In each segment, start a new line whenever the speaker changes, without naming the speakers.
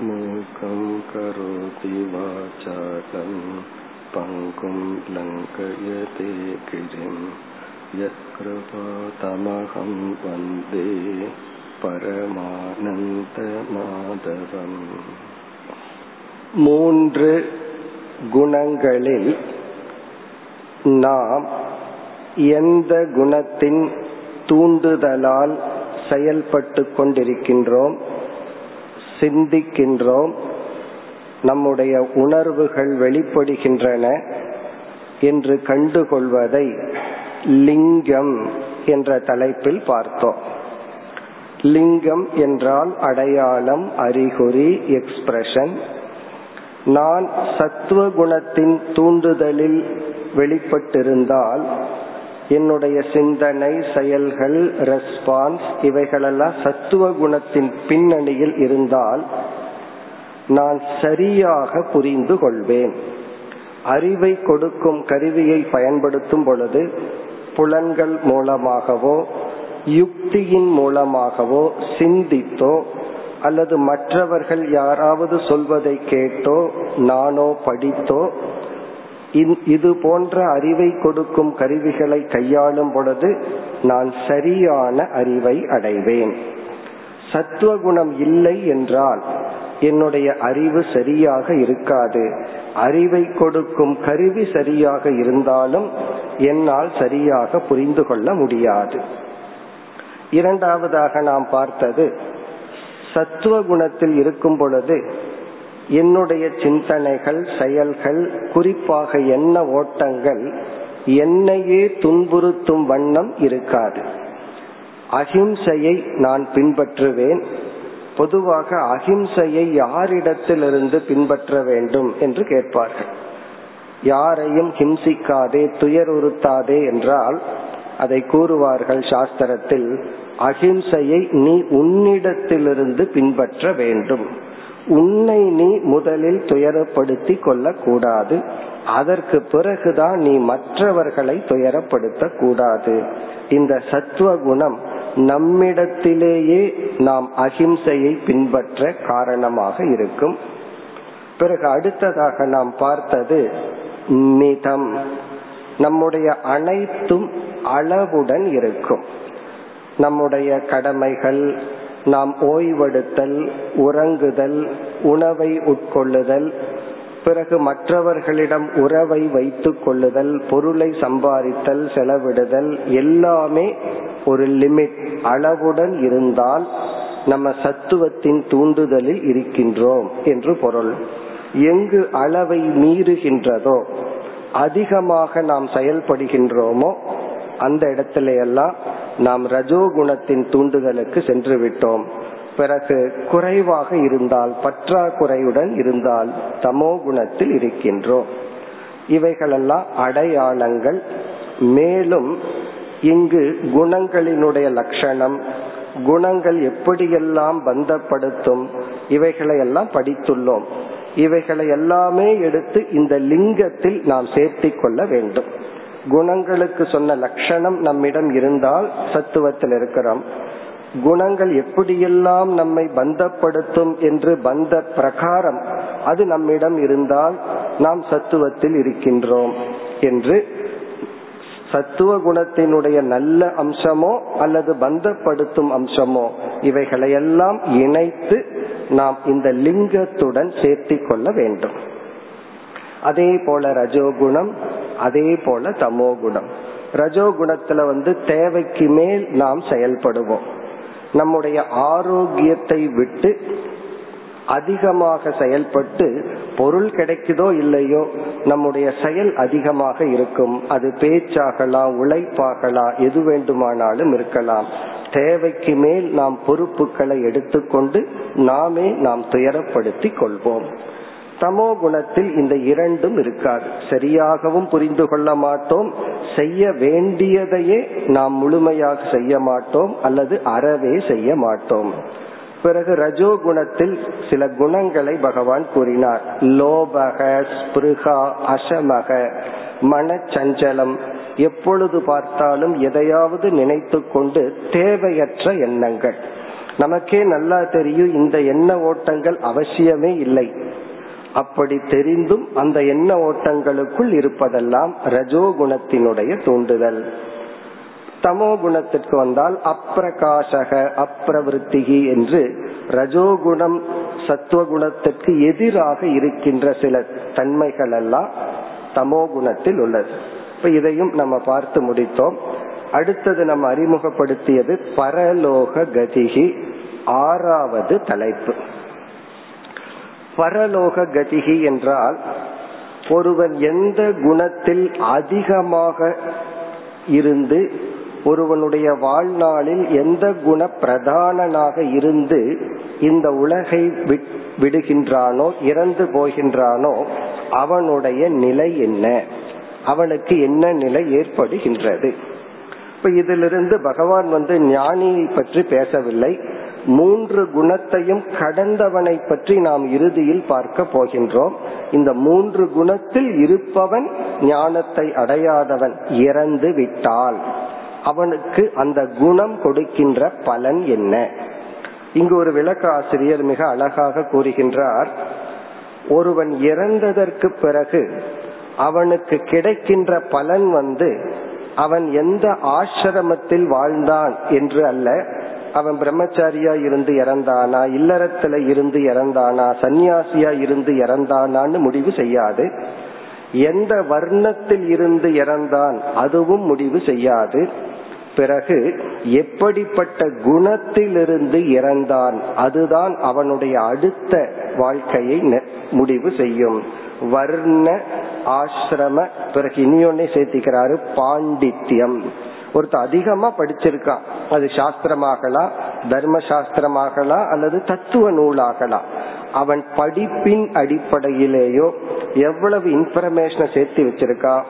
मूकं करोति वाचालं पङ्कुं लङ्कयते गिरिं यत्कृपातमहं वन्दे பரமானந்தமாதவம் மூன்று குணங்களில் நாம் எந்த குணத்தின் தூண்டுதலால் செயல்பட்டு கொண்டிருக்கின்றோம் சிந்திக்கின்றோம் நம்முடைய உணர்வுகள் வெளிப்படுகின்றன என்று கண்டுகொள்வதை லிங்கம் என்ற தலைப்பில் பார்த்தோம். லிங்கம் என்றால் அடையாளம் அறிகுறி எக்ஸ்பிரஷன் நான் சத்துவ குணத்தின் தூண்டுதலில் வெளிப்பட்டிருந்தால் என்னுடைய சிந்தனை செயல்கள் ரெஸ்பான்ஸ் இவைகளெல்லாம் சத்துவ குணத்தின் பின்னணியில் இருந்தால் நான் சரியாக புரிந்து கொள்வேன். அறிவை கொடுக்கும் கருவியை பயன்படுத்தும் பொழுது புலன்கள் மூலமாகவோ யுக்தியின் மூலமாகவோ சிந்தித்தோ அல்லது மற்றவர்கள் யாராவது சொல்வதை கேட்டோ நானோ படித்தோ இது போன்ற அறிவை கொடுக்கும் கருவிகளை கையாளும் பொழுது நான் சரியான அறிவை அடைவேன். சத்துவகுணம் இல்லை என்றால் என்னுடைய அறிவு சரியாக இருக்காது. அறிவை கொடுக்கும் கருவி சரியாக இருந்தாலும் என்னால் சரியாக புரிந்து கொள்ள முடியாது. இரண்டாவதாக நாம் பார்த்தது சத்துவ குணத்தில் இருக்கும் பொழுது என்னுடைய சிந்தனைகள் செயல்கள் குறிப்பாக என்ன ஓட்டங்கள் என்னையே துன்புறுத்தும் வண்ணம் இருக்காது. அஹிம்சையை நான் பின்பற்றுவேன். பொதுவாக அஹிம்சையை யாரிடத்திலிருந்து பின்பற்ற வேண்டும் என்று கேட்பார்கள். யாரையும் ஹிம்சிக்காதே துயருறுத்தாதே என்றால் அதை கூறுவார்கள் சாஸ்திரத்தில் அஹிம்சையை நீ உன்னிடத்திலிருந்து பின்பற்ற வேண்டும். உன்னை நீ முதலில் துயரப்படுத்தி கொள்ள கூடாது அதற்கு பிறகுதான் நீ மற்றவர்களை துயரப்படுத்த கூடாது இந்த சத்துவ குணம் நம்மிடத்திலேயே நாம் அகிம்சையை பின்பற்ற காரணமாக இருக்கும். பிறகு அடுத்ததாக நாம் பார்த்தது மிதம். நம்முடைய அனைத்தும் அளவுடன் இருக்கும். நம்முடைய கடமைகள் நாம் ஓய்வெடுத்தல் உறங்குதல் உணவை உட்கொள்ளுதல் பிறகு மற்றவர்களிடம் உறவை வைத்துக் கொள்ளுதல் பொருளை சம்பாதித்தல் செலவிடுதல் எல்லாமே ஒரு லிமிட் அளவுடன் இருந்தால் நம்ம சத்துவத்தின் தூண்டுதலில் இருக்கின்றோம் என்று பொருள். எங்கு அளவை மீறுகின்றதோ அதிகமாக நாம் செயல்படுகின்றோமோ அந்த இடத்துல எல்லாம் நாம் ரஜோகுணத்தின் தூண்டுதலுக்கு சென்று விட்டோம் பிறகு குறைவாக இருந்தால் பற்றாக்குறையுடன் இருந்தால் தமோ குணத்தில் இருக்கின்றோம். இவைகளெல்லாம் அடையாளங்கள். மேலும் இங்கு குணங்களினுடைய லட்சணம் குணங்கள் எப்படியெல்லாம் பந்தப்படுத்தும் இவைகளை எல்லாம் படித்துள்ளோம். இவைகளை எல்லாமே எடுத்து இந்த லிங்கத்தில் நாம் சேர்த்தி கொள்ள வேண்டும். குணங்களுக்கு சொன்ன லட்சணம் நம்மிடம் இருந்தால் சத்துவத்தில் இருக்கிறோம். குணங்கள் எப்படியெல்லாம் நம்மை பந்தப்படுத்தும் என்று பந்த பிரகாரம் அது நம்மிடம் இருந்தால் நாம் சத்துவத்தில் இருக்கின்றோம் என்று சத்துவ குணத்தினுடைய நல்ல அம்சமோ அல்லது பந்தப்படுத்தும் அம்சமோ இவைகளையெல்லாம் இணைத்து நாம் இந்த லிங்கத்துடன் சேர்த்தி கொள்ள வேண்டும். அதே போல ரஜோகுணம் அதே போல தமோ குணம். ரஜோகுணத்துல வந்து தேவைக்கு மேல் நாம் செயல்படுவோம். நம்முடைய ஆரோக்கியத்தை விட்டு அதிகமாக செயல்பட்டு பொருள் கிடைக்குதோ இல்லையோ நம்முடைய செயல் அதிகமாக இருக்கும். அது பேச்சாகலாம் உழைப்பாகலாம் எது வேண்டுமானாலும் இருக்கலாம். தேவைக்கு மேல் நாம் பொறுப்புகளை எடுத்துக்கொண்டு நாமே நாம் துயரப்படுத்திக் கொள்வோம். தமோ குணத்தில் இந்த இரண்டும் இருக்காது. சரியாகவும் புரிந்து கொள்ள மாட்டோம். செய்ய வேண்டியதையே நாம் முழுமையாக செய்ய மாட்டோம் அல்லது அறவே செய்ய மாட்டோம். பிறகு ரஜோ குணத்தில் சில குணங்களை பகவான் கூறினார். லோபக ஸ்பிருகா அசமக மனச்சஞ்சலம். எப்பொழுது பார்த்தாலும் எதையாவது நினைத்து கொண்டு தேவையற்ற எண்ணங்கள். நமக்கே நல்லா தெரியும் இந்த எண்ண ஓட்டங்கள் அவசியமே இல்லை. அப்படி தெரிந்தும் அந்த எண்ண ஓட்டங்களுக்குள் இருப்பதெல்லாம் ரஜோகுணத்தினுடைய தூண்டுதல். தமோ குணத்திற்கு வந்தால் அப்பிரகாசக அப்பிரவருத்திகி என்று ரஜோகுணம் சத்துவகுணத்திற்கு எதிராக இருக்கின்ற சில தன்மைகள் எல்லாம் தமோ குணத்தில் உள்ளது. இப்ப இதையும் நம்ம பார்த்து முடித்தோம். அடுத்தது நம்ம அறிமுகப்படுத்தியது பரலோக கதிகி ஆறாவது தலைப்பு. பரலோக கதிகி என்றால் ஒருவன் எந்த குணத்தில் அதிகமாக இருந்து ஒருவனுடைய வாழ்நாளில் எந்த குண பிரதானனாக இருந்து இந்த உலகை விடுகின்றானோ இறந்து போகின்றானோ அவனுடைய நிலை என்ன? அவனுக்கு என்ன நிலை ஏற்படுகின்றது? இப்ப இதிலிருந்து பகவான் வந்து ஞானியை பற்றி பேசவில்லை. மூன்று குணத்தையும் கடந்தவனை பற்றி நாம் இறுதியில் பார்க்க போகின்றோம். இந்த மூன்று குணத்தில் இருப்பவன் ஞானத்தை அடையாதவன் இறந்து விட்டால். அவனுக்கு அந்த குணம் கொடுக்கின்ற பலன் என்ன? இங்கு ஒரு விளக்க ஆசிரியர் மிக அழகாக கூறுகின்றார். ஒருவன் இறந்ததற்கு பிறகு அவனுக்கு கிடைக்கின்ற பலன் வந்து அவன் எந்த ஆசிரமத்தில் வாழ்ந்தான் என்று அல்ல அவன் பிரம்மச்சாரியா இருந்து இறந்தானா இல்லறத்துல இருந்து இறந்தானா சன்னியாசியா இருந்து இறந்தானான்னு முடிவு செய்யாது. எந்த வர்ணத்தில் இருந்து இறந்தான் அதுவும் முடிவு செய்யாது. பிறகு எப்படிப்பட்ட குணத்திலிருந்து இறந்தான் அதுதான் அவனுடைய அடுத்த வாழ்க்கையை முடிவு செய்யும். வர்ண ஆசிரம பிறகு இனியொன்னே சேர்த்திக்கிறாரு பாண்டித்யம். ஒருத்தர் அதிகமா படிச்சிருக்கான் அது சாஸ்திரமாகலாம் தர்ம சாஸ்திரமாகலாம் அல்லது தத்துவ நூலாகலாம் அவன் படிப்பின் அடிப்படையிலேயோ எவ்வளவு இன்ஃபர்மேஷனை சேர்த்து வச்சிருக்கா?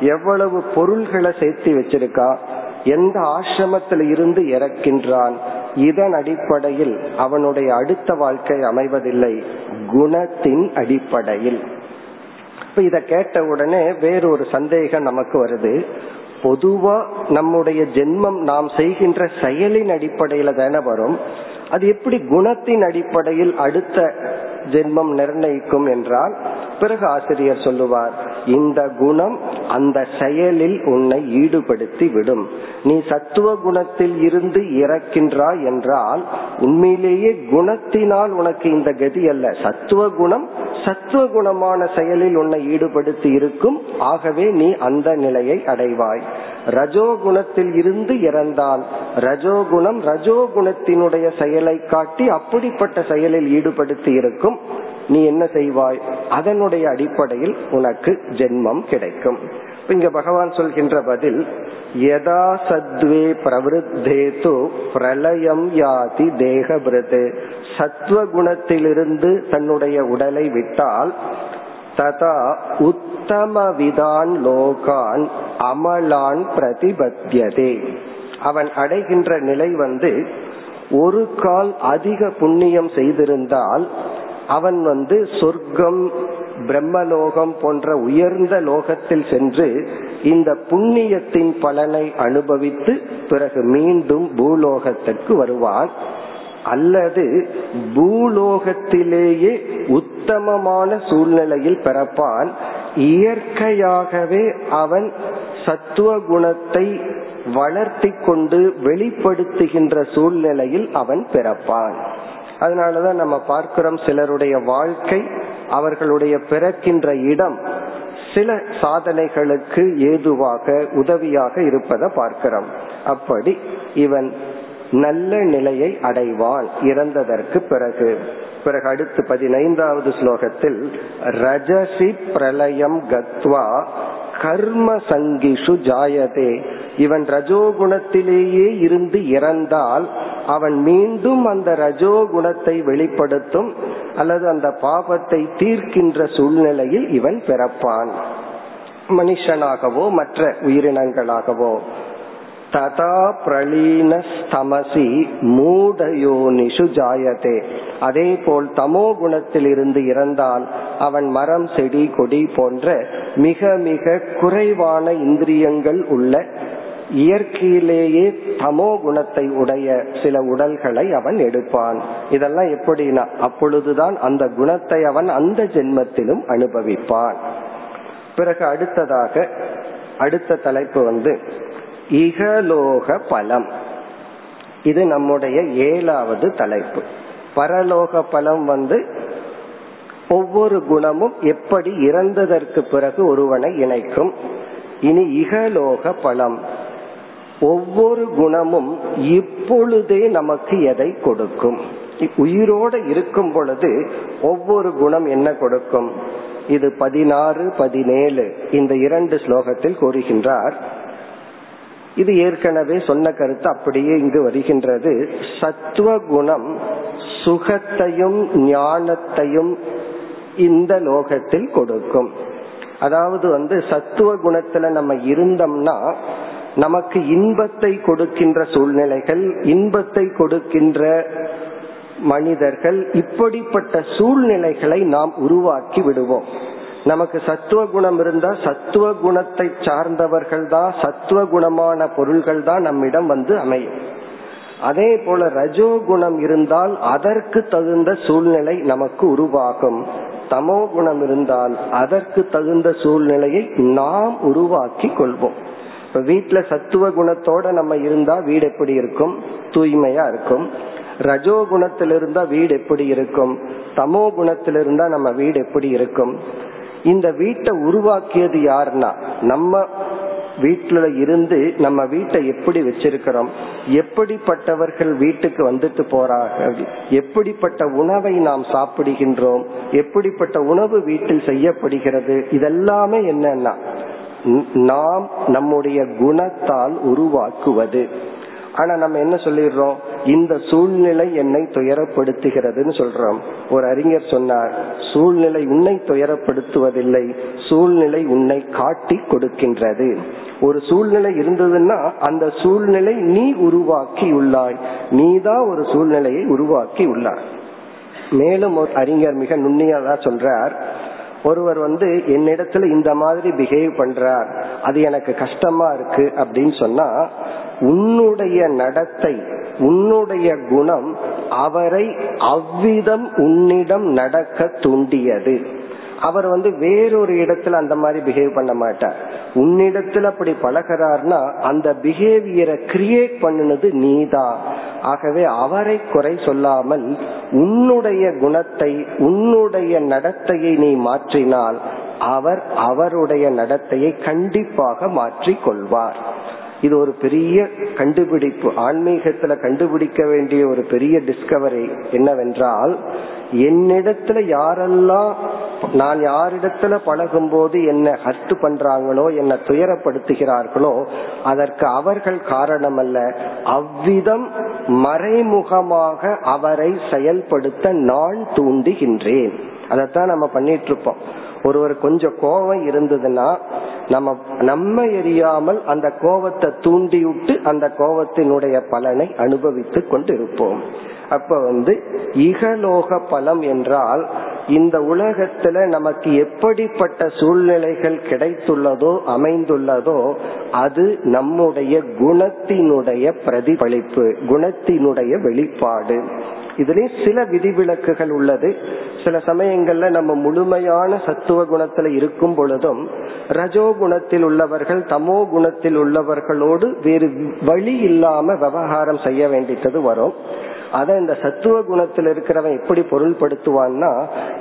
எவ்வளவு பொருள்களை சேர்த்து வச்சிருக்கா? எந்த ஆசிரமத்தில் இருந்து இறக்கின்றான்? இதன் அடிப்படையில் அவனுடைய அடுத்த வாழ்க்கை அமைவதில்லை. குணத்தின் அடிப்படையில். இப்ப இத கேட்ட உடனே வேறொரு சந்தேகம் நமக்கு வருது. பொதுவா நம்முடைய ஜென்மம் நாம் செய்கின்ற செயலின் அடிப்படையில தானே வரும். அது எப்படி குணத்தின் அடிப்படையில் அடுத்த ஜென்மம் நிர்ணயிக்கும் என்றால் பிறகு ஆசிரியர் சொல்லுவார் இந்த குணம் அந்த செயலில் உன்னை ஈடுபடுத்தி விடும். நீ சத்துவ குணத்தில் இருந்து இறக்கின்றாய் என்றால் உண்மையிலேயே குணத்தினால் உனக்கு இந்த கதி அல்ல. சத்துவ குணம் சத்துவ குணமான செயலில் உன்னை ஈடுபடுத்தி இருக்கும். ஆகவே நீ அந்த நிலையை அடைவாய். ரஜோகுணத்தில் இருந்து இறந்தால் ரஜோகுணம் ரஜோகுணத்தினுடைய செயலை காட்டி அப்படிப்பட்ட செயலில் ஈடுபடுத்தி இருக்கும். நீ என்ன செய்வாய்? அதனுடைய அடிப்படையில் உனக்கு ஜென்மம் கிடைக்கும். இங்க பகவான் சொல்கின்ற பதில் யதா சத்வே பிரவருத்தேது பிரளயம் யாதி தேகபிரது. சத்வ குணத்திலிருந்து தன்னுடைய உடலை விட்டால் ததா உத்தம விதான் லோகான் அமலான் பிரதிபத்தியதே அவன் அடைகின்ற நிலை வந்து ஒரு கால் அதிக புண்ணியம் செய்திருந்தால் அவன் வந்து சொர்க்கம் பிரம்மலோகம் போன்ற உயர்ந்த லோகத்தில் சென்று இந்த புண்ணியத்தின் பலனை அனுபவித்து பிறகு மீண்டும் பூலோகத்திற்கு வருவான். அல்லது பூலோகத்திலேயே உத்தமமான சூழ்நிலையில் பிறப்பான். இயற்கையாகவே அவன் சத்துவ குணத்தை வளர்த்தி கொண்டு வெளிப்படுத்துகின்ற சூழ்நிலையில் அவன் பிறப்பான். அதனாலதான் நம்ம பார்க்கிறோம் சிலருடைய வாழ்க்கை அவர்களுடைய பிறக்கின்ற இடம் சில சாதனைகளுக்கு ஏதுவாக உதவியாக இருப்பதை பார்க்கிறோம். அப்படி இவன் நல்ல நிலையை அடைவான் இறந்ததற்கு பிறகு. பிறகு அடுத்து பதினைந்தாவது ஸ்லோகத்தில் ரஜசி பிரளயம் கத்வா கர்ம சங்கிஷு ஜாயதே. இவன் ரஜோகுணத்திலேயே இருந்து இறந்தால் அவன் மீண்டும் அந்த ரஜோகுணத்தை வெளிப்படுத்தும் அல்லது அந்த பாபத்தை தீர்க்கின்ற சூழ்நிலையில் இவன் பிறப்பான். மனுஷனாகவோ மற்ற உயிரினங்களாகவோ. ததா பிரலீன ஸ்தமசி மூடயோனிஷு ஜாயதே. அதே போல் தமோ குணத்தில் இருந்து இறந்தால் அவன் மரம் செடி கொடி போன்ற மிக மிக குறைவான இந்திரியங்கள் உள்ள இயற்கையிலேயே தமோ குணத்தை உடைய சில உடல்களை அவன் எடுப்பான். இதெல்லாம் எப்படின்னா அப்பொழுதுதான் அந்த குணத்தை அவன் அந்த ஜென்மத்திலும் அனுபவிப்பான். பிறகு அடுத்ததாக அடுத்த தலைப்பு வந்து இகலோக பலம் இது நம்முடைய ஏழாவது தலைப்பு. பரலோக பலம் வந்து ஒவ்வொரு குணமும் எப்படி இறந்ததற்கு பிறகு ஒருவனை இணைக்கும். இனி இகலோக பலம் ஒவ்வொரு குணமும் இப்பொழுதே நமக்கு எதை கொடுக்கும்? உயிரோடு இருக்கும் பொழுது ஒவ்வொரு குணம் என்ன கொடுக்கும்? இது பதினாறு பதினேழு இந்த இரண்டு ஸ்லோகத்தில் கூறுகின்றார். இது ஏற்கனவே சொன்ன கருத்து அப்படியே இங்கு வருகின்றது. சத்துவ குணம் சுகத்தையும் ஞானத்தையும் இந்த லோகத்தில் கொடுக்கும். அதாவது வந்து சத்துவ குணத்துல நம்ம இருந்தோம்னா நமக்கு இன்பத்தை கொடுக்கின்ற சூழ்நிலைகள் இன்பத்தை கொடுக்கின்ற மனிதர்கள் இப்படிப்பட்ட சூழ்நிலைகளை நாம் உருவாக்கி விடுவோம். நமக்கு சத்துவ குணம் இருந்தா சத்துவ குணத்தை சார்ந்தவர்கள் தான் சத்துவ குணமான பொருள்கள் தான் நம்மிடம் வந்து அமையும். அதே போல ரஜோ குணம் இருந்தால் அதற்கு தகுந்த சூழ்நிலை நமக்கு உருவாகும். தமோ குணம் இருந்தால் அதற்கு தகுந்த சூழ்நிலையை நாம் உருவாக்கி கொள்வோம். இப்ப வீட்டுல சத்துவ குணத்தோட நம்ம இருந்தா வீடு எப்படி இருக்கும்? தூய்மையா இருக்கும். ரஜோ குணத்தில் இருந்தா வீடு எப்படி இருக்கும்? தமோ குணத்தில் இருந்தா நம்ம வீடு எப்படி இருக்கும்? இந்த வீட்டை உருவாக்கியது யாருன்னா நம்ம வீட்டுல இருந்து நம்ம வீட்டை எப்படி வச்சிருக்கிறோம் எப்படிப்பட்டவர்கள் வீட்டுக்கு வந்துட்டு போறார்கள் எப்படிப்பட்ட உணவை நாம் சாப்பிடுகின்றோம் எப்படிப்பட்ட உணவு வீட்டில் செய்யப்படுகிறது இதெல்லாமே என்னன்னா நாம் நம்முடைய குணத்தால் உருவாக்குவது. ஆனா நம்ம என்ன சொல்லிடுறோம்? இந்த சூழ்நிலை என்னை துயரப்படுத்துகிறதுன்னு சொல்றோம். ஒரு அறிஞர் சொன்னார் சூழ்நிலை உன்னை துயரப்படுத்துவதில்லை சூழ்நிலை உன்னை காட்டி கொடுக்கின்றது. ஒரு சூழ்நிலை இருந்ததுன்னா அந்த சூழ்நிலை நீ உருவாக்கி உள்ளாய் நீதான் ஒரு சூழ்நிலையை உருவாக்கி உள்ளாய் மேலும் ஒரு அறிஞர் மிக நுண்ணியதா சொல்றார் ஒருவர் வந்து என்னிடத்துல இந்த மாதிரி பிஹேவ் பண்றார். அது எனக்கு கஷ்டமா இருக்கு. அப்படின்னு சொன்னா உன்னுடைய நடத்தை உன்னுடைய குணம் அவரை அவ்விதம் உன்னிடம் நடக்க தூண்டியது. அவர் வந்து வேறொரு இடத்துல அந்த மாதிரி பிஹேவ் பண்ண மாட்டார். உன்னிடத்துல அப்படி பழகிறார்னா அந்த பிஹேவியரை கிரியேட் பண்ணினது நீதான் ஆகவே அவரை குறை சொல்லாமல் உன்னுடைய குணத்தை உன்னுடைய நடத்தையை நீ மாற்றினால் அவர் அவருடைய நடத்தையை கண்டிப்பாக மாற்றிக் கொள்வார் இது ஒரு பெரிய கண்டுபிடிப்பு. ஆன்மீகத்துல கண்டுபிடிக்க வேண்டிய ஒரு பெரிய டிஸ்கவரி என்னவென்றால் என்னிடத்துல யாரெல்லாம் நான் யாரிடத்துல பழகும் போது என்ன ஹர்ட் பண்றாங்களோ என்ன துயரப்படுத்துகிறார்களோ அதற்கு அவர்கள் காரணம் அல்ல அவ்விதம் மறைமுகமாக அவரை செயல்படுத்த நான் தூண்டுகின்றேன். அதைத்தான் நம்ம பண்ணிட்டு இருப்போம். ஒருவர் கொஞ்சம் கோபம் இருந்ததுன்னா நம்ம நம்ம எரியாமல் அந்த கோபத்தை தூண்டிவிட்டு அந்த கோபத்தினுடைய பலனை அனுபவித்து கொண்டு இருப்போம் அப்ப வந்து இகலோக பலம் என்றால் இந்த உலகத்துல நமக்கு எப்படிப்பட்ட சூழ்நிலைகள் கிடைத்துள்ளதோ அமைந்துள்ளதோ அது நம்முடைய குணத்தினுடைய பிரதிபலிப்பு குணத்தினுடைய வெளிப்பாடு. இதுலயே சில விதிவிலக்குகள் உள்ளது. சில சமயங்கள்ல நம்ம முழுமையான சத்துவ குணத்துல இருக்கும் பொழுதும் ரஜோ குணத்தில் உள்ளவர்கள் தமோ குணத்தில் உள்ளவர்களோடு வேறு வழி இல்லாம விவகாரம் செய்ய வேண்டியது வரும். அதை இந்த சத்துவ குணத்தில் இருக்கிறவன் எப்படி பொருள்படுத்துவான்னா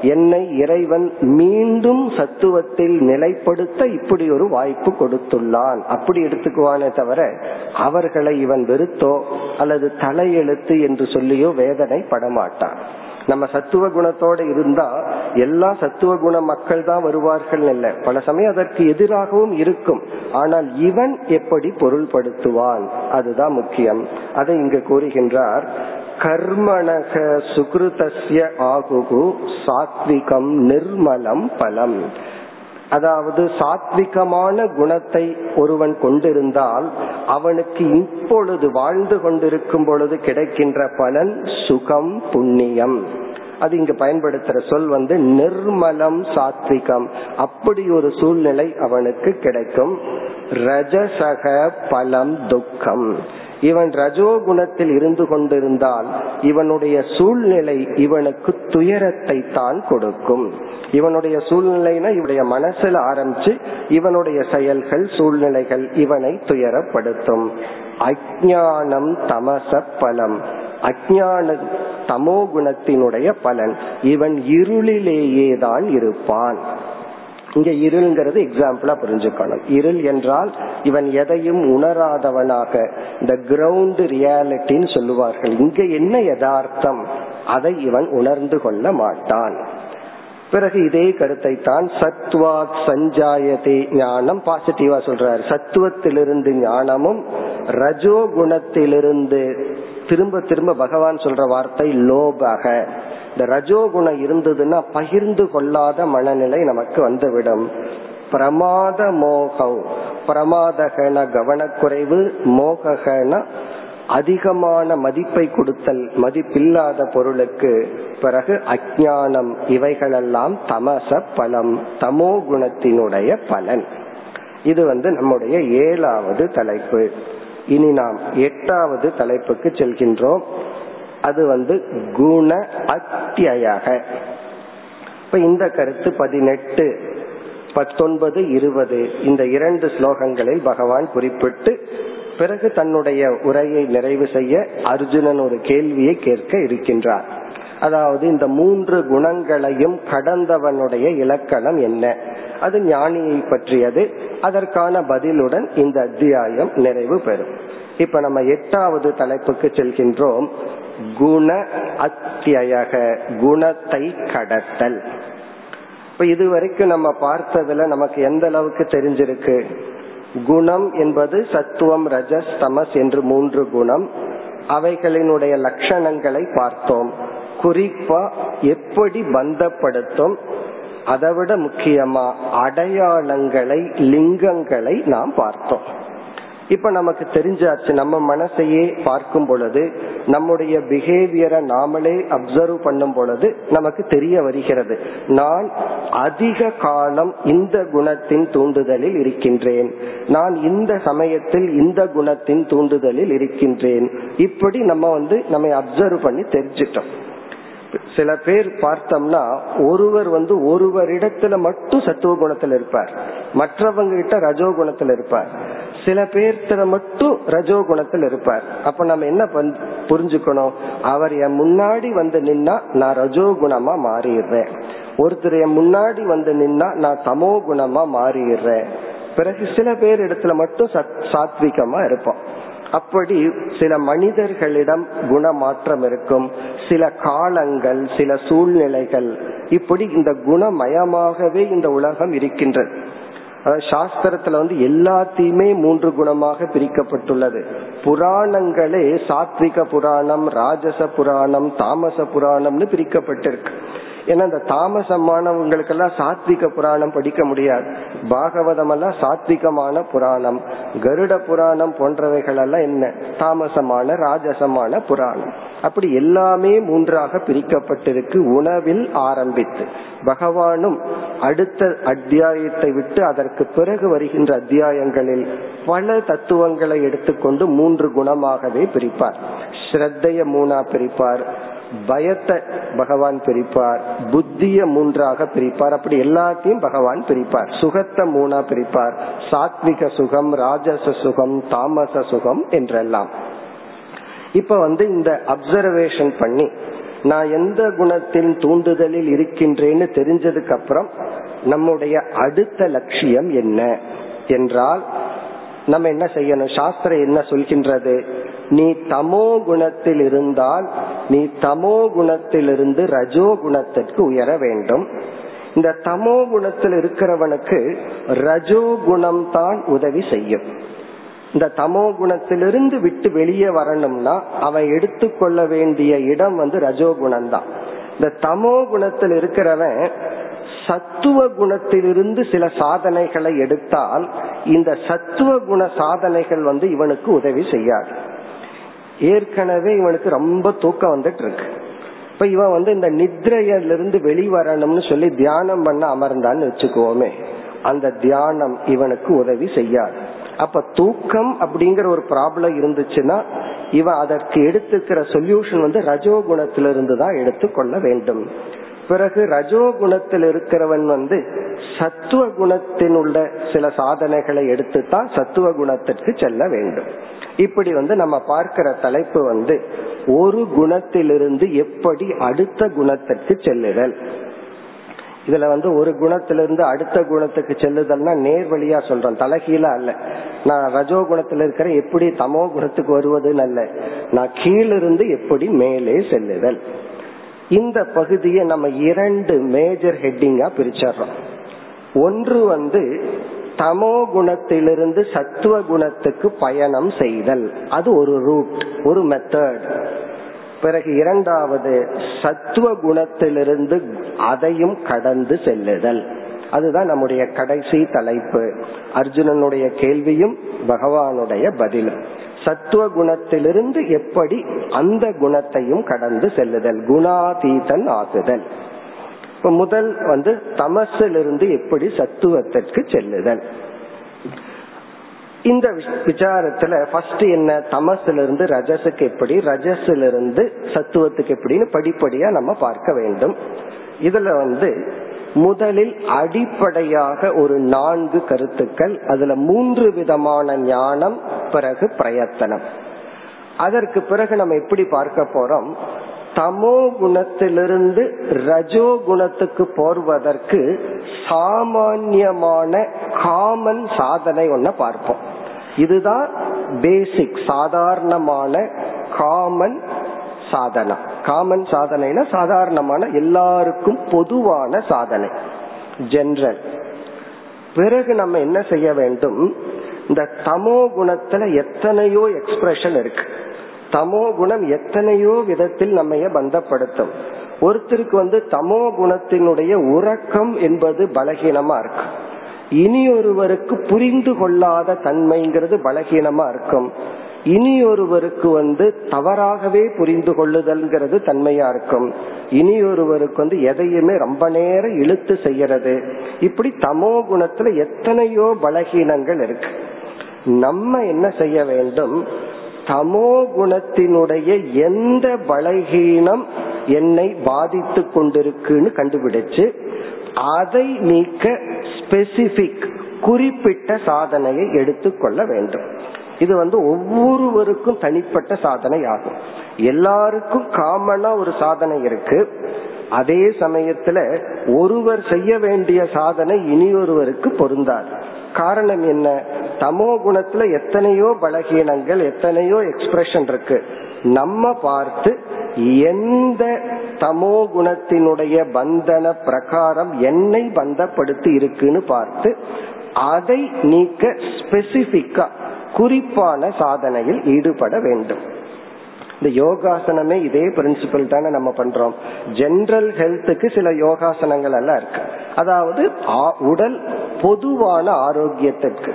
என்னை இறைவன் மீண்டும் சத்துவத்தில் நிலைப்படுத்த இப்படி ஒரு வாய்ப்பு கொடுத்துள்ளான். அப்படி எடுத்துக்குவானே தவிர அவர்களை இவன் வெறுத்தோ அல்லது தலையெழுத்து என்று சொல்லியோ வேதனை படமாட்டான். நம்ம சத்துவ குணத்தோட இருந்தா எல்லா சத்துவ குண மக்கள் தான் வருவார்கள் இல்ல. பல சமயம் அதற்கு எதிராகவும் இருக்கும். ஆனால் இவன் எப்படி பொருள்படுத்துவான்? அதுதான் முக்கியம். அதை இங்கு கூறுகின்றார் கர்மணக சுகிருதஸ்ய ஆகுகு சாத்விகம் நிர்மலம் பலம். அதாவது சாத்விகமான குணத்தை ஒருவன் கொண்டிருந்தால் அவனுக்கு இப்பொழுது வாழ்ந்து கொண்டிருக்கும் பொழுது கிடைக்கின்ற பலன் சுகம் புண்ணியம். அது இங்கு பயன்படுத்துற சொல் வந்து நிர்மலம் சாத்விகம். அப்படி ஒரு சூழ்நிலை அவனுக்கு கிடைக்கும். ரஜசக பலம் துக்கம். இவன் ரஜோகுணத்தில் இருந்து கொண்டிருந்தால் இவனுடைய சூழ்நிலை இவனுக்கு துயரத்தை தான் கொடுக்கும். இவனுடைய சூழ்நிலைனா இவனுடைய மனசுல ஆரம்பிச்சு இவனுடைய செயல்கள் சூழ்நிலைகள் இவனை துயரப்படுத்தும். அஜானம் தமச பலம். அஜான தமோ குணத்தினுடைய பலன். இவன் இருளிலேயே தான் இருப்பான். இங்க இருள்ங்கிறது எக்ஸாம்பிளா புரிஞ்சுக்கணும். இருள் என்றால் இவன் எதையும் உணராதவனாக இந்த கிரவுண்ட் ரியாலிட்டின்னு சொல்லுவார்கள். இங்க என்ன யதார்த்தம்? அதை இவன் உணர்ந்து கொள்ள மாட்டான். பிறகு இதே கருத்தை தான் சத்வாத் சஞ்சாயதே ஞானம் பாசிட்டிவா சொல்றாரு. சத்துவத்திலிருந்து ஞானமும் ரஜோ குணத்திலிருந்து திரும்ப திரும்ப பகவான் சொல்ற வார்த்தை லோபக. இந்த ரஜோகுணம் இருந்ததுன்னா பகிர்ந்து கொள்ளாத மனநிலை நமக்கு வந்துவிடும். பிரமாத மோகம் பிரமாதகன கவனக்குறைவு மோககன அதிகமான மதிப்பை கொடுத்தல் மதிப்பில்லாத பொருளுக்கு பிறகு அஜானம் இவைகளெல்லாம் தமச பலம் தமோ குணத்தினுடைய பலன். இது வந்து நம்முடைய ஏழாவது தலைப்பு. இனி நாம் எட்டாவது தலைப்புக்கு செல்கின்றோம். அது வந்து குண அத்தியாக இப்ப இந்த கருத்து பதினெட்டு பத்தொன்பது இருபது இந்த இரண்டு ஸ்லோகங்களில் பகவான் குறிப்பிட்டு பிறகு தன்னுடைய உரையை நிறைவு செய்ய அர்ஜுனன் ஒரு கேள்வியை கேட்க இருக்கின்றார். அதாவது இந்த மூன்று குணங்களையும் கடந்தவனுடைய இலக்கணம் என்ன? அது ஞானியை பற்றியது. அதற்கான பதிலுடன் இந்த அத்தியாயம் நிறைவு பெறும். இப்ப நம்ம எட்டாவது தலைப்புக்கு செல்கின்றோம். குண அத்தியக குணத்தை கடத்தல். இப்ப இதுவரைக்கும் நம்ம பார்த்ததுல நமக்கு எந்த அளவுக்கு தெரிஞ்சிருக்கு? குணம் என்பது சத்துவம் ரஜஸ் தமஸ் என்று மூன்று குணம். அவைகளினுடைய லட்சணங்களை பார்த்தோம். குறிப்பா எப்படி பந்தப்படுத்தும் அதை விட முக்கியமா அடையாளங்களை லிங்கங்களை நாம் பார்த்தோம். இப்ப நமக்கு தெரிஞ்சாச்சு நம்ம மனசையே பார்க்கும் பொழுது நம்முடைய பிஹேவியரை நாமளே அப்சர்வ் பண்ணும் பொழுது நமக்கு தெரிய வருகிறது. நான் அதிக காலம் இந்த குணத்தின் தூண்டுதலில் இருக்கின்றேன். நான் இந்த சமயத்தில் இந்த குணத்தின் தூண்டுதலில் இருக்கின்றேன். இப்படி நம்ம வந்து நம்ம அப்சர்வ் பண்ணி தெரிஞ்சிட்டோம். சில பேர் பார்த்தோம்னா ஒருவர் வந்து ஒருவரிடத்துல மட்டும் சத்துவ குணத்துல இருப்பார். மற்றவங்க கிட்ட ரஜோ குணத்துல இருப்பார். சில பேர்த்துல மட்டும் ரஜோ குணத்தில் இருப்பார். அப்ப நம்ம என்ன புரிஞ்சுக்கணும்? அவர் என் முன்னாடி வந்து நின்னா நான் ரஜோ குணமா மாறிடுறேன். ஒருத்தர் என் முன்னாடி வந்து நின்னா நான் தமோ குணமா மாறிடுறேன். பிறகு சில பேர் இடத்துல மட்டும் சாத்விகமா இருப்போம். அப்படி சில மனிதர்களிடம் குணமாற்றம் இருக்கும். சில காலங்கள் சில சூழ்நிலைகள் இப்படி இந்த குணமயமாகவே இந்த உலகம் இருக்கின்றது. அதாவது சாஸ்திரத்துல வந்து எல்லாத்தையுமே மூன்று குணமாக பிரிக்கப்பட்டுள்ளது. புராணங்களே சாத்விக புராணம் ராஜச புராணம் தாமச புராணம்னு பிரிக்கப்பட்டிருக்கு. ஏன்னா இந்த தாமசமானவங்களுக்கெல்லாம் சாத்விக புராணம் படிக்க முடியாது. பாகவதம் எல்லாம் சாத்விகமான புராணம். கருட புராணம் போன்றவைகள் எல்லாம் என்ன? தாமசமான ராஜசமான புராணம். அப்படி எல்லாமே மூன்றாக பிரிக்கப்பட்டிருக்கு உணவில் ஆரம்பித்து. பகவானும் அடுத்த அத்தியாயத்தை விட்டு அதற்கு பிறகு வருகின்ற அத்தியாயங்களில் பல தத்துவங்களை எடுத்துக்கொண்டு மூன்று குணமாகவே பிரிப்பார். ஸ்ரத்தைய மூணா பிரிப்பார். பயத்தை பகவான் பிரிப்பார் புத்திய மூன்றாக பிரிப்பார் அப்படி எல்லாத்தையும் பகவான் பிரிப்பார். சுகத்தை மூணா பிரிப்பார். சாத்விக சுகம் ராஜச சுகம் தாமச சுகம் என்றெல்லாம். இப்ப வந்து இந்த அப்சர்வேஷன் பண்ணி நான் எந்த குணத்தின் தூண்டுதலில் இருக்கின்றேன்னு தெரிஞ்சதுக்கு அப்புறம் நம்முடைய அடுத்த லட்சியம் என்ன? என்றால் நம்ம என்ன செய்யணும்? சாஸ்திரம் என்ன சொல்கின்றது? நீ தமோ குணத்தில் இருந்தால் நீ தமோ குணத்திலிருந்து ரஜோ குணத்திற்கு உயர வேண்டும். இந்த தமோ குணத்தில் இருக்கிறவனுக்கு ரஜோ குணம் தான் உதவி செய்யும். இந்த தமோ குணத்திலிருந்து விட்டு வெளியே வரணும்னா அவன் எடுத்துக்கொள்ள வேண்டிய இடம் வந்து ரஜோகுணம் தான் இந்த தமோ குணத்தில் இருக்கிறவன் சத்துவ குணத்திலிருந்து சில சாதனைகளை எடுத்தால் இந்த சத்துவ குண சாதனைகள் வந்து இவனுக்கு உதவி செய்யாது. ஏற்கனவே இவனுக்கு ரொம்ப தூக்கம் வந்துட்டு இருக்கு. இப்ப இவன் வந்து இந்த நித்ரையிலிருந்து வெளிவரணும்னு சொல்லி தியானம் பண்ண அமர்ந்தான்னு வச்சுக்கோமே அந்த தியானம் இவனுக்கு உதவி செய்யாது. அப்ப தூக்கம் அப்படிங்கிற ஒரு ப்ராப்ளம் இருந்துச்சுன்னா இவன் அதற்கு எடுத்துக்கிற சொல்யூஷன் வந்து ரஜோகுணத்திலிருந்து தான் எடுத்துக்கொள்ள வேண்டும். பிறகு ரஜோகுணத்தில் இருக்கிறவன் வந்து சத்துவ குணத்தினுள்ள சில சாதனைகளை எடுத்துத்தான் சத்துவ குணத்திற்கு செல்ல வேண்டும். இப்படி வந்து நம்ம பார்க்கிற தலைப்பு வந்து ஒரு குணத்திலிருந்து எப்படி அடுத்த குணத்திற்கு செல்லுதல். இதுல வந்து ஒரு குணத்திலிருந்து அடுத்த குணத்துக்கு செல்லுதல்னா நேர் வழியா சொல்றேன் தலைகீழா அல்ல. நான் ரஜோ குணத்துல இருக்கிற எப்படி தமோ குணத்துக்கு வருவதுன்னு அல்ல. நான் கீழிருந்து எப்படி மேலே செல்லுதல். இந்த பகுதியை நம்ம இரண்டு மேஜர் ஹெட்டிங்கா பிரிச்சர்றோம் ஒன்று வந்து தமோ குணத்திலிருந்து சத்துவ குணத்துக்கு பயணம் செய்தல். அது ஒரு ரூட் ஒரு மெத்தட் பிறகு இரண்டாவது சத்துவ குணத்திலிருந்து அதையும் கடந்து செல்லுதல். அதுதான் நம்முடைய கடைசி தலைப்பு. அர்ஜுனனுடைய கேள்வியும் பகவானுடைய பதிலும். சத்துவ குணத்திலிருந்து எப்படி அந்த குணத்தையும் கடந்து செல்லுதல்? குணாதீதன் ஆகுதல். இப்ப முதல் வந்து தமசிலிருந்து எப்படி சத்துவத்திற்கு செல்லுதல்? இந்த விசாரத்துல ஃபர்ஸ்ட் என்ன? தமசுல இருந்து ரஜசுக்கு எப்படி? ரஜஸிலிருந்து சத்துவத்துக்கு எப்படின்னு படிப்படியா நம்ம பார்க்க வேண்டும். இதுல வந்து முதலில் அடிப்படையாக ஒரு நான்கு கருத்துக்கள் அதுல மூன்று விதமான ஞானம் பிறகு பிரயத்தனம். அதற்கு பிறகு நம்ம எப்படி பார்க்க போறோம்? தமோ குணத்திலிருந்து ரஜோ குணத்துக்கு போர்வதற்கு சாமான்யமான காமன் சாதனை ஒன்ன பார்ப்போம். இதுதான் பேசிக் சாதாரணமான காமன் சாதனா காமன் சாதனைனா சாதாரணமான எல்லாருக்கும் பொதுவான சாதனை. ஜென்ரல் பிறகு நம்ம என்ன செய்ய வேண்டும்? இந்த தமோ குணத்துல எத்தனையோ எக்ஸ்பிரஷன் இருக்கு. தமோ குணம் எத்தனையோ விதத்தில் நம்ம பந்தப்படுத்தும். ஒருத்தருக்கு வந்து தமோ குணத்தினுடைய உறக்கம் என்பது பலகீனமா இருக்கு. இனி ஒருவருக்கு புரிந்து கொள்ளாத தன்மைங்கிறது பலகீனமா இருக்கும். இனி ஒருவருக்கு வந்து தவறாகவே புரிந்து கொள்ளுதல்ங்கிறது தன்மையா இருக்கும். இனி ஒருவருக்கு வந்து எதையுமே ரொம்ப நேரம் இழுத்து செய்யறது. இப்படி தமோ குணத்துல எத்தனையோ பலகீனங்கள் இருக்கு. நம்ம என்ன செய்ய வேண்டும்? தமோ குணத்தினுடைய எந்த பலகீனம் என்னை பாதித்து கொண்டிருக்குன்னு கண்டுபிடிச்சு அதை நீக்க ஸ்பெசிபிக் குறிப்பிட்ட சாதனையை எடுத்துக்கொள்ள வேண்டும். இது வந்து ஒவ்வொருவருக்கும் தனிப்பட்ட சாதனை ஆகும் எல்லாருக்கும் காமனா ஒரு சாதனை இருக்கு. அதே சமயத்துல ஒருவர் செய்ய வேண்டிய சாதனை இனியொருவருக்கு பொருந்தாது. காரணம் என்ன? தமோ குணத்துல எத்தனையோ பலகீனங்கள் எத்தனையோ எக்ஸ்பிரஷன் இருக்கு. நம்ம பார்த்து எந்த தமோ குணத்தினுடைய பந்தன பிரகாரம் என்னை பந்தப்படுத்தி இருக்குன்னு பார்த்து அதை நீக்க ஸ்பெசிபிக்கா குறிப்பான சாதனையில் ஈடுபட வேண்டும். இந்த யோகாசனமே இதே பிரின்சிபல் தானே நம்ம பண்றோம். ஜென்ரல் ஹெல்த்துக்கு சில யோகாசனங்கள் எல்லாம் இருக்கு. அதாவது உடல் பொதுவான ஆரோக்கியத்திற்கு.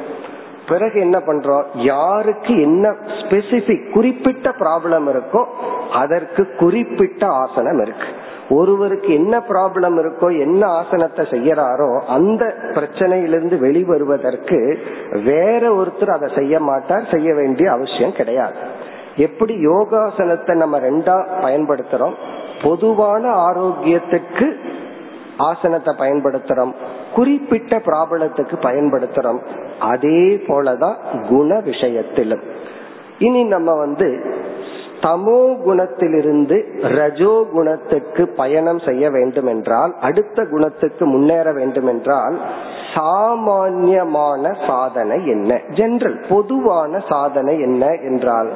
பிறகு என்ன பண்றோம்? யாருக்கு என்ன ஸ்பெசிபிக் குறிப்பிட்ட ப்ராப்ளம் இருக்கோ அதற்கு குறிப்பிட்ட ஆசனம் இருக்கு. ஒருவருக்கு என்ன ப்ராப்ளம் இருக்கோ என்ன ஆசனத்தை செய்யறாரோ அந்த பிரச்சனையிலிருந்து வெளிவருவதற்கு வேற ஒருத்தர் அதை செய்ய மாட்டார் செய்ய வேண்டிய அவசியம் கிடையாது. எப்படி யோகாசனத்தை நம்ம ரெண்டா பயன்படுத்துறோம்? பொதுவான ஆரோக்கியத்துக்கு ஆசனத்தை பயன்படுத்துறோம். குறிப்பிட்ட பிராபலத்துக்கு பயன்படுத்துறோம். அதே போலதான் குண விஷயத்திலும். இனி நம்ம வந்து தமோ குணத்திலிருந்து ரஜோ குணத்துக்கு பயணம் செய்ய வேண்டும் என்றால் அடுத்த குணத்துக்கு முன்னேற வேண்டும் என்றால் சாமான்யமான சாதனை என்ன? ஜெனரல் பொதுவான சாதனை என்ன என்றால்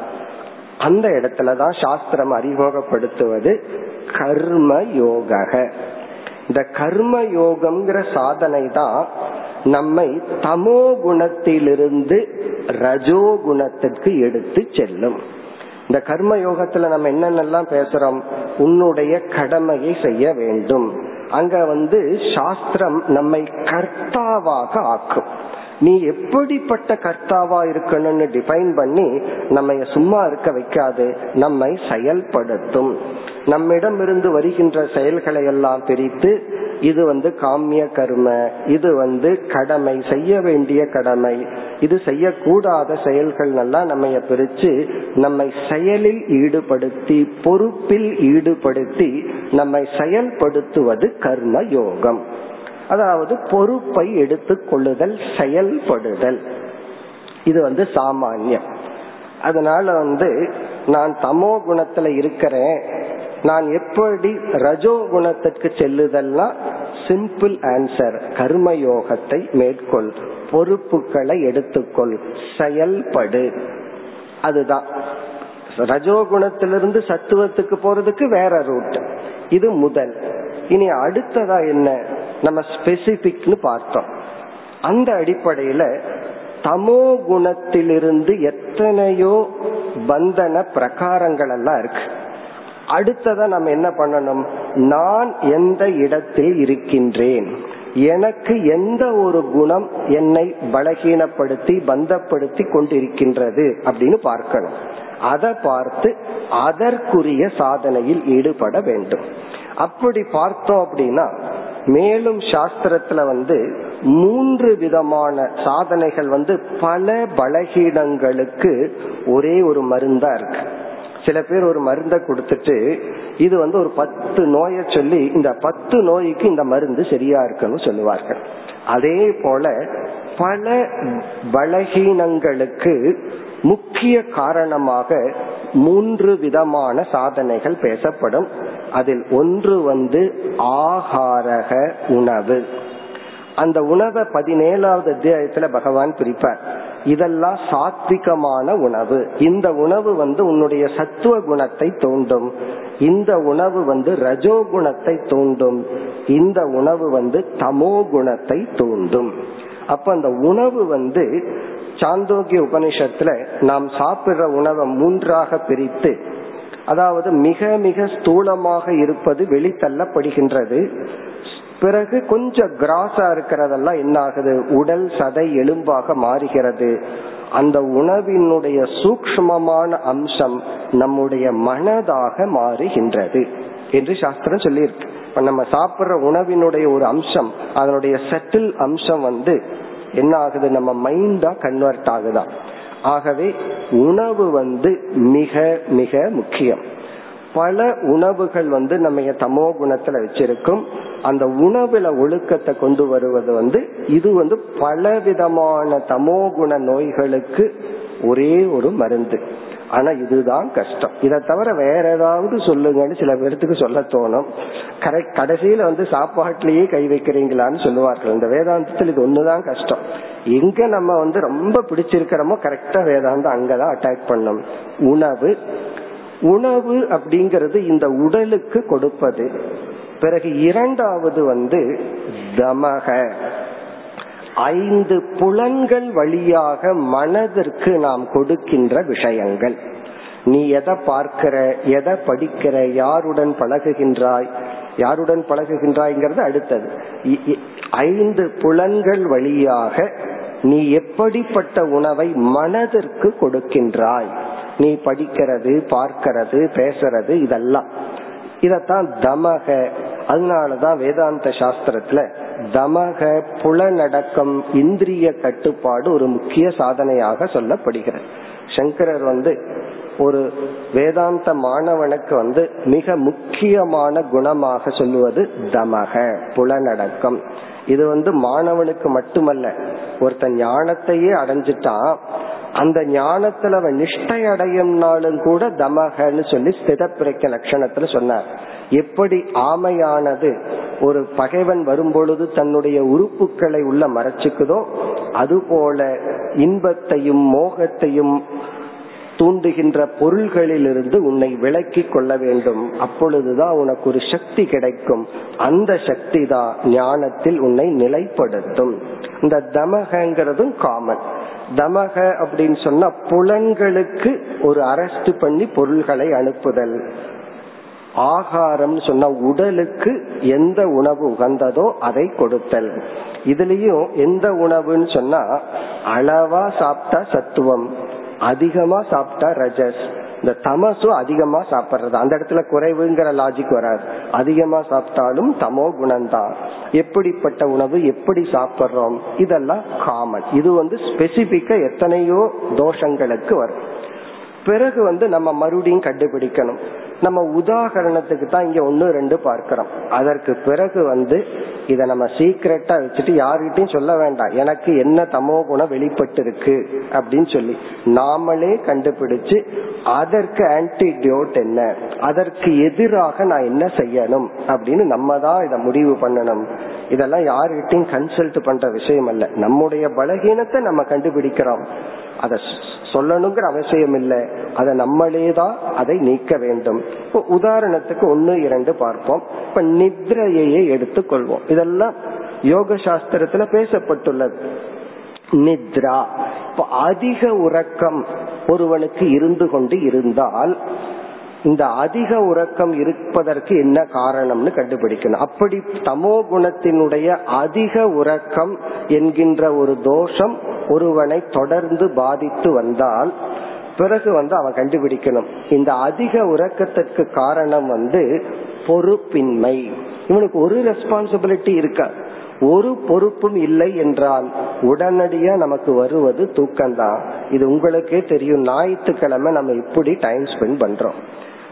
அந்த இடத்துலதான் சாஸ்திரம் அறிமுகப்படுத்துவது கர்ம யோக இந்த கர்ம யோகம்ங்கிற சாதனை தான் நம்மை தமோ குணத்திலிருந்து ரஜோ குணத்திற்கு எடுத்து செல்லும். இந்த கர்ம யோகத்துல நம்ம என்னென்னலாம் பேசுறோம்? உன்னுடைய கடமையை செய்ய வேண்டும். அங்க வந்து சாஸ்திரம் நம்மை கர்த்தாவாக ஆக்கும். நீ எப்படிப்பட்ட கர்த்தாவா இருக்கணும்னு டிஃபைன் பண்ணி நம்ம சும்மா இருக்க வைக்காது. நம்மை செயல்படுத்தும். நம்மிடம் இருந்து வருகின்ற செயல்களை எல்லாம் பிரித்து இது வந்து காமிய கர்ம இது வந்து கடமை செய்ய வேண்டிய கடமை. இது செய்யக்கூடாத செயல்கள் எல்லாம் நம்ம பிரிச்சு நம்மை செயலில் ஈடுபடுத்தி பொறுப்பில் ஈடுபடுத்தி நம்மை செயல்படுத்துவது கர்ம யோகம் அதாவது பொறுப்பை எடுத்துக்கொள்ளுதல் செயல்படுதல். இது வந்து சாமானியம். அதனால வந்து நான் தமோ குணத்துல இருக்கிறேன். நான் எப்படி ரஜோ குணத்திற்கு செல்லுதல்னா சிம்பிள் ஆன்சர் கர்மயோகத்தை மேற்கொள் பொறுப்புகளை எடுத்துக்கொள் செயல்படு. அதுதான். ரஜோகுணத்திலிருந்து சத்துவத்துக்கு போறதுக்கு வேற ரூட் இது முதல். இனி அடுத்ததா என்ன? நம்ம ஸ்பெசிபிக்னு பார்த்தோம். அந்த அடிப்படையில தமோ குணத்திலிருந்து எத்தனையோ பந்தன பிரகாரங்கள் எல்லாம் இருக்கு. அடுத்தத நம்ம என்ன பண்ணணும்? நான் எந்த இடத்தில் இருக்கின்றேன்? எனக்கு எந்த ஒரு குணம் என்னை பலகீனப்படுத்தி பந்தப்படுத்தி கொண்டிருக்கின்றது அப்படின்னு பார்க்கணும். அதை பார்த்து அதற்குரிய சாதனையில் ஈடுபட வேண்டும். அப்படி பார்த்தோம் அப்படின்னா மேலும் சாஸ்திரத்துல வந்து மூன்று விதமான சாதனைகள் வந்து பல பலகீனங்களுக்கு ஒரே ஒரு மருந்தா இருக்கு. சில பேர் ஒரு மருந்தை கொடுத்துட்டு இது வந்து ஒரு பத்து நோயை சொல்லி இந்த பத்து நோய்க்கு இந்த மருந்து சரியா இருக்குன்னு சொல்லுவார்கள். அதே போல பல பலகீனங்களுக்கு முக்கிய காரணமாக மூன்று விதமான சாதனைகள் பேசப்படும். அதில் ஒன்று வந்து ஆகாரக உணவு. அந்த உணவை பதினேழாவது அத்தியாயத்துல பகவான் பிரிப்பார். இதெல்லாம் சாத்விகமான உணவு. இந்த உணவு வந்து உன்னுடைய சத்துவ குணத்தை தூண்டும். இந்த உணவு வந்து ரஜோ குணத்தை தூண்டும். இந்த உணவு வந்து தமோ குணத்தை தூண்டும். அப்ப அந்த உணவு வந்து சாந்தோக்கிய உபனிஷத்துல நாம் சாப்பிடுற உணவை மூன்றாக பிரித்து அதாவது மிக மிக ஸ்தூலமாக இருப்பது வெளித்தள்ளப்படுகின்றது. பிறகு கொஞ்சம் கிராஸா இருக்கிறதெல்லாம் என்ன ஆகுது உடல் சதை எலும்பாக மாறுகிறது. அந்த உணவினுடைய சூக்மமான அம்சம் நம்முடைய மனதாக மாறுகின்றது என்று சாஸ்திரம் சொல்லியிருக்கு. இப்ப நம்ம சாப்பிடுற உணவினுடைய ஒரு அம்சம் அதனுடைய செட்டில் அம்சம் வந்து என்ன ஆகுது? நம்ம மைண்டா கன்வெர்ட் ஆகுதா? ஆகவே உணவு வந்து மிக மிக முக்கியம். பல உணவுகள் வந்து நம்ம தமோ குணத்துல வச்சிருக்கும். அந்த உணவுல ஒழுக்கத்தை கொண்டு வருவது வந்து இது வந்து பல விதமான தமோ குண நோய்களுக்கு ஒரே ஒரு மருந்து. ஆனா இதுதான் கஷ்டம். இதை தவிர வேற ஏதாவது சொல்லுங்கன்னு சில பேர்த்துக்கு சொல்ல தோணும். கரெக்ட் கடைசியில வந்து சாப்பாட்டிலேயே கை வைக்கிறீங்களான்னு சொல்லுவார்கள். இந்த வேதாந்தத்தில் இது ஒண்ணுதான் கஷ்டம். எங்க நம்ம வந்து ரொம்ப பிடிச்சிருக்கிறோமோ கரெக்டா வேதாந்தம் அங்கதான் அட்டாக் பண்ணும். உணவு. உணவு அப்படிங்கிறது இந்த உடலுக்கு கொடுப்பது. பிறகு இரண்டாவது வந்து தமக. ஐந்து புலன்கள் வழியாக மனதிற்கு நாம் கொடுக்கின்ற விஷயங்கள். நீ எதை பார்க்கிற எதை படிக்கிற யாருடன் பழகுகின்றாய் யாருடன் பழகுகின்றாய்ங்கிறது அடுத்தது. ஐந்து புலன்கள் வழியாக நீ எப்படிப்பட்ட உணவை மனதிற்கு கொடுக்கின்றாய். நீ படிக்கிறது பார்க்கிறது பேசுறது இதெல்லாம். இதத்தான் தமக. அதனாலதான் வேதாந்த சாஸ்திரத்துல தமக புலநடக்கம் இந்திரிய கட்டுப்பாடு ஒரு முக்கிய சாதனையாக சொல்லப்படுகிறது. சங்கரர் வந்து ஒரு வேதாந்த மாணவனுக்கு வந்து மிக முக்கியமான குணமாக சொல்லுவது தமக புலநடக்கம். இது வந்து மாணவனுக்கு மட்டுமல்ல ஒருத்தன் ஞானத்தையே அடைஞ்சிட்டான் அந்த ஞானத்துல அவன் நிஷ்டை அடையும்னாலும் கூட தமகன்னு சொல்லி ஸ்திதப்பிரக்க லட்சணத்துல சொன்னார். எப்படி ஆமையானது ஒரு பகைவன் வரும்பொழுது தன்னுடைய உறுப்புகளை உள்ள மறைச்சுக்குதோ அதுபோல இன்பத்தையும் மோகத்தையும் தூண்டுகின்ற பொருள்களிலிருந்து உன்னை விலக்கி கொள்ள வேண்டும். அப்பொழுதுதான் உனக்கு ஒரு சக்தி கிடைக்கும். அந்த சக்தி தான் ஞானத்தில் உன்னை நிலைப்படுத்தும். இந்த தமகங்கிறதும் காமன் தமக அப்படின்னு சொன்னா புலன்களுக்கு ஒரு அரஸ்ட் பண்ணி பொருள்களை அனுப்புதல். ஆகாரம் சொன்ன உடலுக்கு எந்த உணவு உகந்ததோ அதை கொடுத்தல். இதுலயும் எந்த உணவுன்னு சொன்னா அளவா சாப்பிட்டா சத்துவம் அதிகமா சாப்பிட்டா ரஜஸ். இந்த தமசு அதிகமா சாப்பிடுறது. அந்த இடத்துல குறைவுங்கிற லாஜிக் வராது. அதிகமா சாப்பிட்டாலும் தமோ குணம்தான் எப்படிப்பட்ட உணவு எப்படி சாப்பிடுறோம் இதெல்லாம் காமன் இது வந்து ஸ்பெசிபிக்கா எத்தனையோ தோஷங்களுக்கு வரும். பிறகு வந்து நம்ம மறுபடியும் கண்டுபிடிக்கணும். நம்ம உதாகரணத்துக்கு தான் இங்க ஒன்னு ரெண்டு பார்க்கிறோம். அதற்கு பிறகு வந்து இத நம்ம சீக்கிரட்டா வச்சுட்டு யாருகிட்டையும் சொல்ல வேண்டாம். எனக்கு என்ன தமோ குணம் வெளிப்பட்டு இருக்கு அப்படின்னு சொல்லி. நாமளே கண்டுபிடிச்சு அதற்கு ஆன்டிடியூட் என்ன? அதற்கு எதிராக நான் என்ன செய்யணும்? அப்படின்னு நம்ம தான் இதை முடிவு பண்ணணும். இதெல்லாம் யாருகிட்டையும் கன்சல்ட் பண்ற விஷயம் அல்ல. நம்முடைய பலகீனத்தை நம்ம கண்டுபிடிக்கிறோம். அதை சொல்லணுங்கிற அவசியம் இல்லை. அதை நம்மளே தான் அதை நீக்க வேண்டும். இப்போ உதாரணத்துக்கு ஒன்னு இரண்டு பார்ப்போம். இப்ப நித்ரையே எடுத்துக்கொள்வோம். இதெல்லாம் யோக சாஸ்திரத்துல பேசப்பட்டுள்ளது. நித்ரா. இப்ப அதிக உறக்கம் ஒருவனுக்கு இருந்து கொண்டு இருந்தால் இந்த அதிக உறக்கம் இருப்பதற்கு என்ன காரணம்னு கண்டுபிடிக்கணும். அப்படி தமோ குணத்தினுடைய அதிக உறக்கம் என்கின்ற ஒரு தோஷம் ஒருவனை தொடர்ந்து பாதித்து வந்தால் பிறகு வந்து அவன் கண்டுபிடிக்கணும். இந்த அதிக உறக்கத்திற்கு காரணம் வந்து பொறுப்பின்மை. இவனுக்கு ஒரு ரெஸ்பான்சிபிலிட்டி இருக்காது ஒரு பொறுப்பும் இல்லை என்றால் உடனடியா நமக்கு வருவது தூக்கம்தான். இது உங்களுக்கே தெரியும். ஞாயிற்றுக்கிழமை நம்ம இப்படி டைம் ஸ்பெண்ட் பண்றோம்.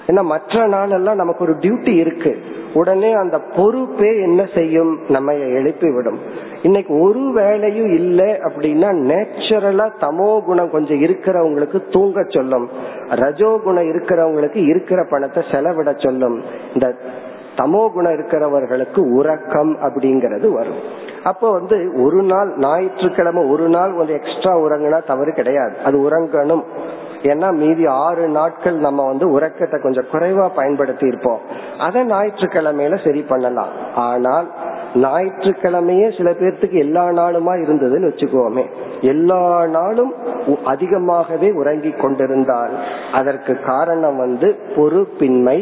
ஏன்னா மற்ற நாளெல்லாம் நமக்கு ஒரு டியூட்டி இருக்கு. உடனே அந்த பொறுப்பே என்ன செய்யும்? நம்ம எழுப்பி விடும் இன்னைக்கு ஒரு வேலையும் இல்லை அப்படின்னா நேச்சுரலா தமோ குணம் கொஞ்சம் இருக்கிறவங்களுக்கு தூங்க சொல்லும். ரஜோ குணம் இருக்கிறவங்களுக்கு இருக்கிற பணத்தை செலவிட சொல்லும். இந்த தமோ குணம் இருக்கிறவர்களுக்கு உறக்கம் அப்படிங்கிறது வரும். அப்போ வந்து ஒரு நாள் ஞாயிற்றுக்கிழமை ஒரு நாள் கொஞ்சம் எக்ஸ்ட்ரா உறங்குனா தவறு கிடையாது. அது உறங்கணும். ஏன்னா மீதி ஆறு நாட்கள் நம்ம வந்து உறக்கத்தை கொஞ்சம் குறைவா பயன்படுத்தி இருப்போம் அதை ஞாயிற்றுக்கிழமையில சரி பண்ணலாம். ஆனால் ஞாயிற்றுக்கிழமையே சில பேர்த்துக்கு எல்லா நாளுமா இருந்ததுன்னு வச்சுக்கோமே. எல்லா நாளும் அதிகமாகவே உறங்கி கொண்டிருந்தால் அதற்கு காரணம் வந்து பொறுப்பின்மை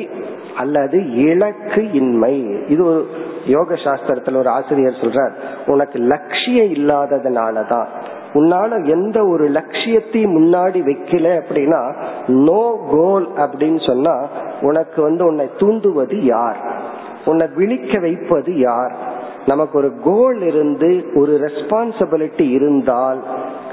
அல்லது இலக்கு இன்மை இது ஒரு யோக சாஸ்திரத்துல ஒரு ஆசிரியர் சொல்றார். உனக்கு லட்சியம் இல்லாததுனாலதான். உன்னால எந்த ஒரு லட்சியத்தையும் முன்னாடி வைக்கல அப்படின்னா நோ கோல் அப்படின்னு சொன்னா உனக்கு வந்து உன்னை தூண்டுவது யார்? உன்னை விழிக்க வைப்பது யார்? நமக்கு ஒரு கோல் இருந்து ஒரு ரெஸ்பான்சிபிலிட்டி இருந்தால்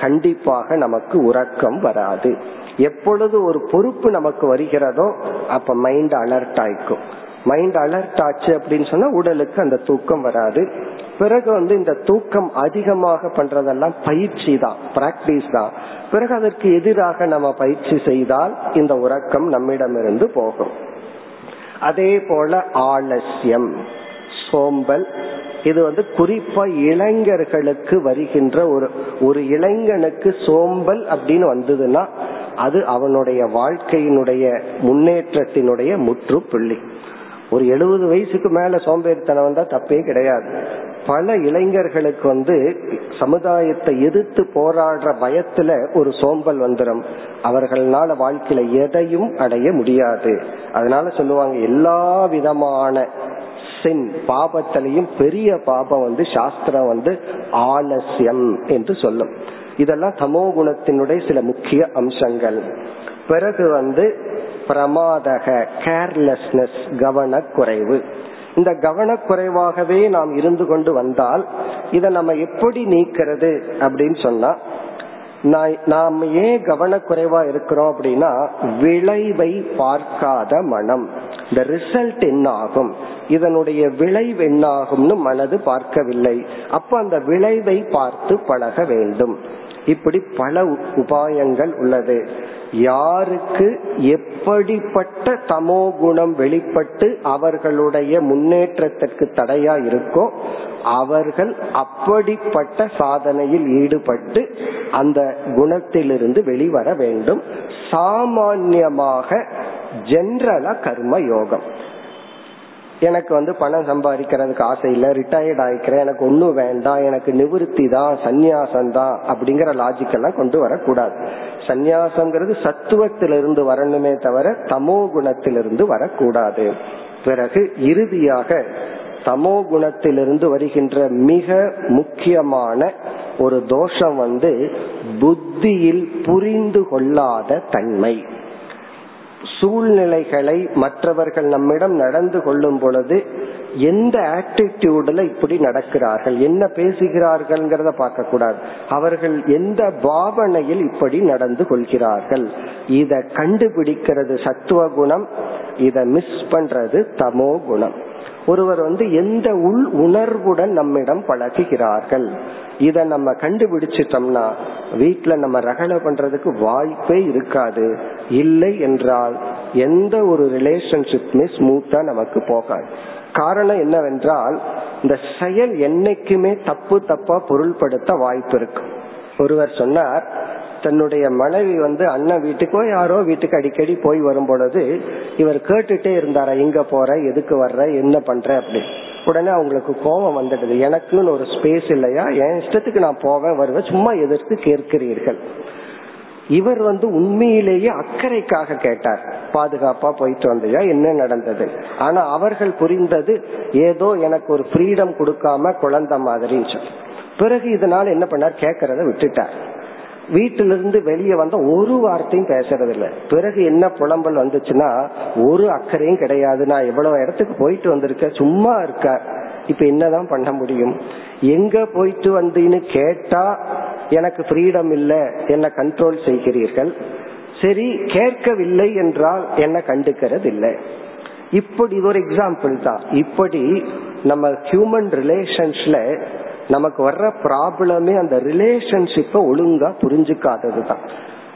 கண்டிப்பாக நமக்கு உறக்கம் வராது. எப்பொழுது ஒரு பொறுப்பு நமக்கு வருகிறதோ அப்ப மைண்ட் அலர்ட் ஆயிக்கும். மைண்ட் அலர்ட் ஆச்சு அப்படின்னு சொன்னா உடலுக்கு அந்த தூக்கம் வராது. பிறகு வந்து இந்த தூக்கம் அதிகமாக பண்றதெல்லாம் பயிற்சி தான் பிராக்டிஸ் தான். பிறகு அதற்கு எதிராக நம்ம பயிற்சி செய்தால் இந்த உறக்கம் நம்மிடமிருந்து போகும். அதே போல ஆலசியம் சோம்பல் இது வந்து குறிப்பா இளைஞர்களுக்கு வருகின்ற ஒரு ஒரு இளைஞனுக்கு சோம்பல் அப்படின்னு வந்ததுன்னா அது அவனுடைய வாழ்க்கையினுடைய முன்னேற்றத்தினுடைய முற்றுப்புள்ளி. ஒரு எழுபது வயசுக்கு மேல சோம்பேறித்தனம் வந்தா தப்பே கிடையாது. பல இளைஞர்களுக்கு வந்து சமுதாயத்தை எதிர்த்து போராடுற பயத்துல ஒரு சோம்பல் வந்துடும் அவர்களால வாழ்க்கையில எதையும் அடைய முடியாது. அதனால சொல்லுவாங்க எல்லா விதமான சின் பாபத்திலையும் பெரிய பாபம் வந்து சாஸ்திரம் வந்து ஆலசியம் என்று சொல்லும். இதெல்லாம் தமோ குணத்தினுடைய சில முக்கிய அம்சங்கள். பிறகு வந்து பிரமாதக கேர்லெஸ்னஸ் கவனக்குறைவு. இந்த கவனக்குறைவாகவே நாம் இருந்து கொண்டு வந்தால் இதை நம்ம எப்படி நீக்கிறது அப்படின்னு சொன்னா நாம் ஏன் கவனக்குறைவா இருக்கிறோம் அப்படின்னா விளைவை பார்க்காத மனம். இந்த ரிசல்ட் என்ன ஆகும் இதனுடைய விளைவு என்ன ஆகும்னு மனது பார்க்கவில்லை. அப்ப அந்த விளைவை பார்த்து பழக வேண்டும். இப்படி பல உபாயங்கள் உள்ளது. யாருக்கு எப்படிப்பட்ட தமோ குணம் வெளிப்பட்டு அவர்களுடைய முன்னேற்றத்திற்கு தடையா இருக்கோ அவர்கள் அப்படிப்பட்ட சாதனையில் ஈடுபட்டு அந்த குணத்திலிருந்து வெளிவர வேண்டும். சாமான்யமாக ஜென்ரலா கர்ம யோகம். எனக்கு வந்து பணம் சம்பாதிக்கிறதுக்கு ஆசை இல்லை ரிட்டையர்ட் ஆயிக்கிறேன் எனக்கு ஒன்றும் வேண்டாம் எனக்கு நிவிருத்தி தான் சந்நியாசம் தான் அப்படிங்கிற லாஜிக்கெல்லாம் கொண்டு வரக்கூடாது. சந்நியாசங்கிறது சத்துவத்திலிருந்து வரணுமே தவிர தமோ குணத்திலிருந்து வரக்கூடாது. பிறகு இறுதியாக தமோ குணத்திலிருந்து வருகின்ற மிக முக்கியமான ஒரு தோஷம் வந்து புத்தியில் புரிந்து கொள்ளாத தன்மை. சூழ்நிலைகளை மற்றவர்கள் நம்மிடம் நடந்து கொள்ளும் பொழுது எந்த ஆட்டிடியூட்ல இப்படி நடக்கிறார்கள் என்ன பேசுகிறார்கள்ங்கிறத பார்க்க கூடாது அவர்கள் எந்த பாவனையில் இப்படி நடந்து கொள்கிறார்கள். இத கண்டுபிடிக்கிறது சத்துவ குணம் இத மிஸ் பண்றது தமோ குணம். ஒருவர் வந்து எந்த உள் உணர்வுடன் நம்மிடம் பழகுகிறார்கள்? இத நம்ம கண்டுபிடிச்சிட்டோம்னா வீட்டுல நம்ம ரகல பண்றதுக்கு வாய்ப்பே இருக்காது. இல்லை என்றால் எந்த ஒரு ரிலேஷன்ஷிப்மே ஸ்மூத்தா நமக்கு போகாது. காரணம் என்னவென்றால் இந்த செயல் என்னைக்குமே தப்பு தப்பா பொருள்படுத்த வாய்ப்பு இருக்கு. ஒருவர் சொன்னார் தன்னுடைய மனைவி வந்து அண்ணன் வீட்டுக்கோ யாரோ வீட்டுக்கு அடிக்கடி போய் வரும் பொழுது இவர் கேட்டுட்டே இருந்தாரா எங்க போற எதுக்கு வர்ற என்ன பண்ற? அப்படி உடனே அவங்களுக்கு கோபம் வந்துடுது. எனக்குன்னு ஒரு ஸ்பேஸ் இல்லையா? என் இஷ்டத்துக்கு நான் போவேன் வருவேன் சும்மா எதற்கு கேட்கிறீர்கள்? இவர் வந்து உண்மையிலேயே அக்கறைக்காக கேட்டார். பாதுகாப்பா போயிட்டு வந்தியா? என்ன நடந்தது? ஆனா அவர்கள் புரிந்தது ஏதோ எனக்கு ஒரு ஃப்ரீடம் கொடுக்காம குழந்தை மாதிரின்னு பிறகு இதனால என்ன பண்ணார்? கேட்கறத விட்டுட்டார். வீட்டிலிருந்து வெளியே வந்த ஒரு வார்த்தையும் பேசுறது இல்ல பிறகு என்ன புலம்பல் வந்துச்சுன்னா ஒரு அக்கறையும் கிடையாது. நான் எவ்வளவு இடத்துக்கு போயிட்டு வந்திருக்கேன் சும்மா இருக்க. இப்ப என்னதான் பண்ண முடியும்? எங்க போயிட்டு வந்தீன்னு கேட்டா எனக்கு ஃப்ரீடம் இல்ல. என்ன கண்ட்ரோல் செய்கிறீர்கள். சரி கேட்கவில்லை என்றால் என்ன கண்டுக்கிறது இல்லை இப்படி இது ஒரு எக்ஸாம்பிள் தான். இப்படி நம்ம ஹியூமன் ரிலேஷன்ஸ்ல நமக்கு வர்ற ப்ராப்ளமே அந்த ரிலேஷன்ஷிப்பை ஒழுங்கா புரிஞ்சுக்காதது தான்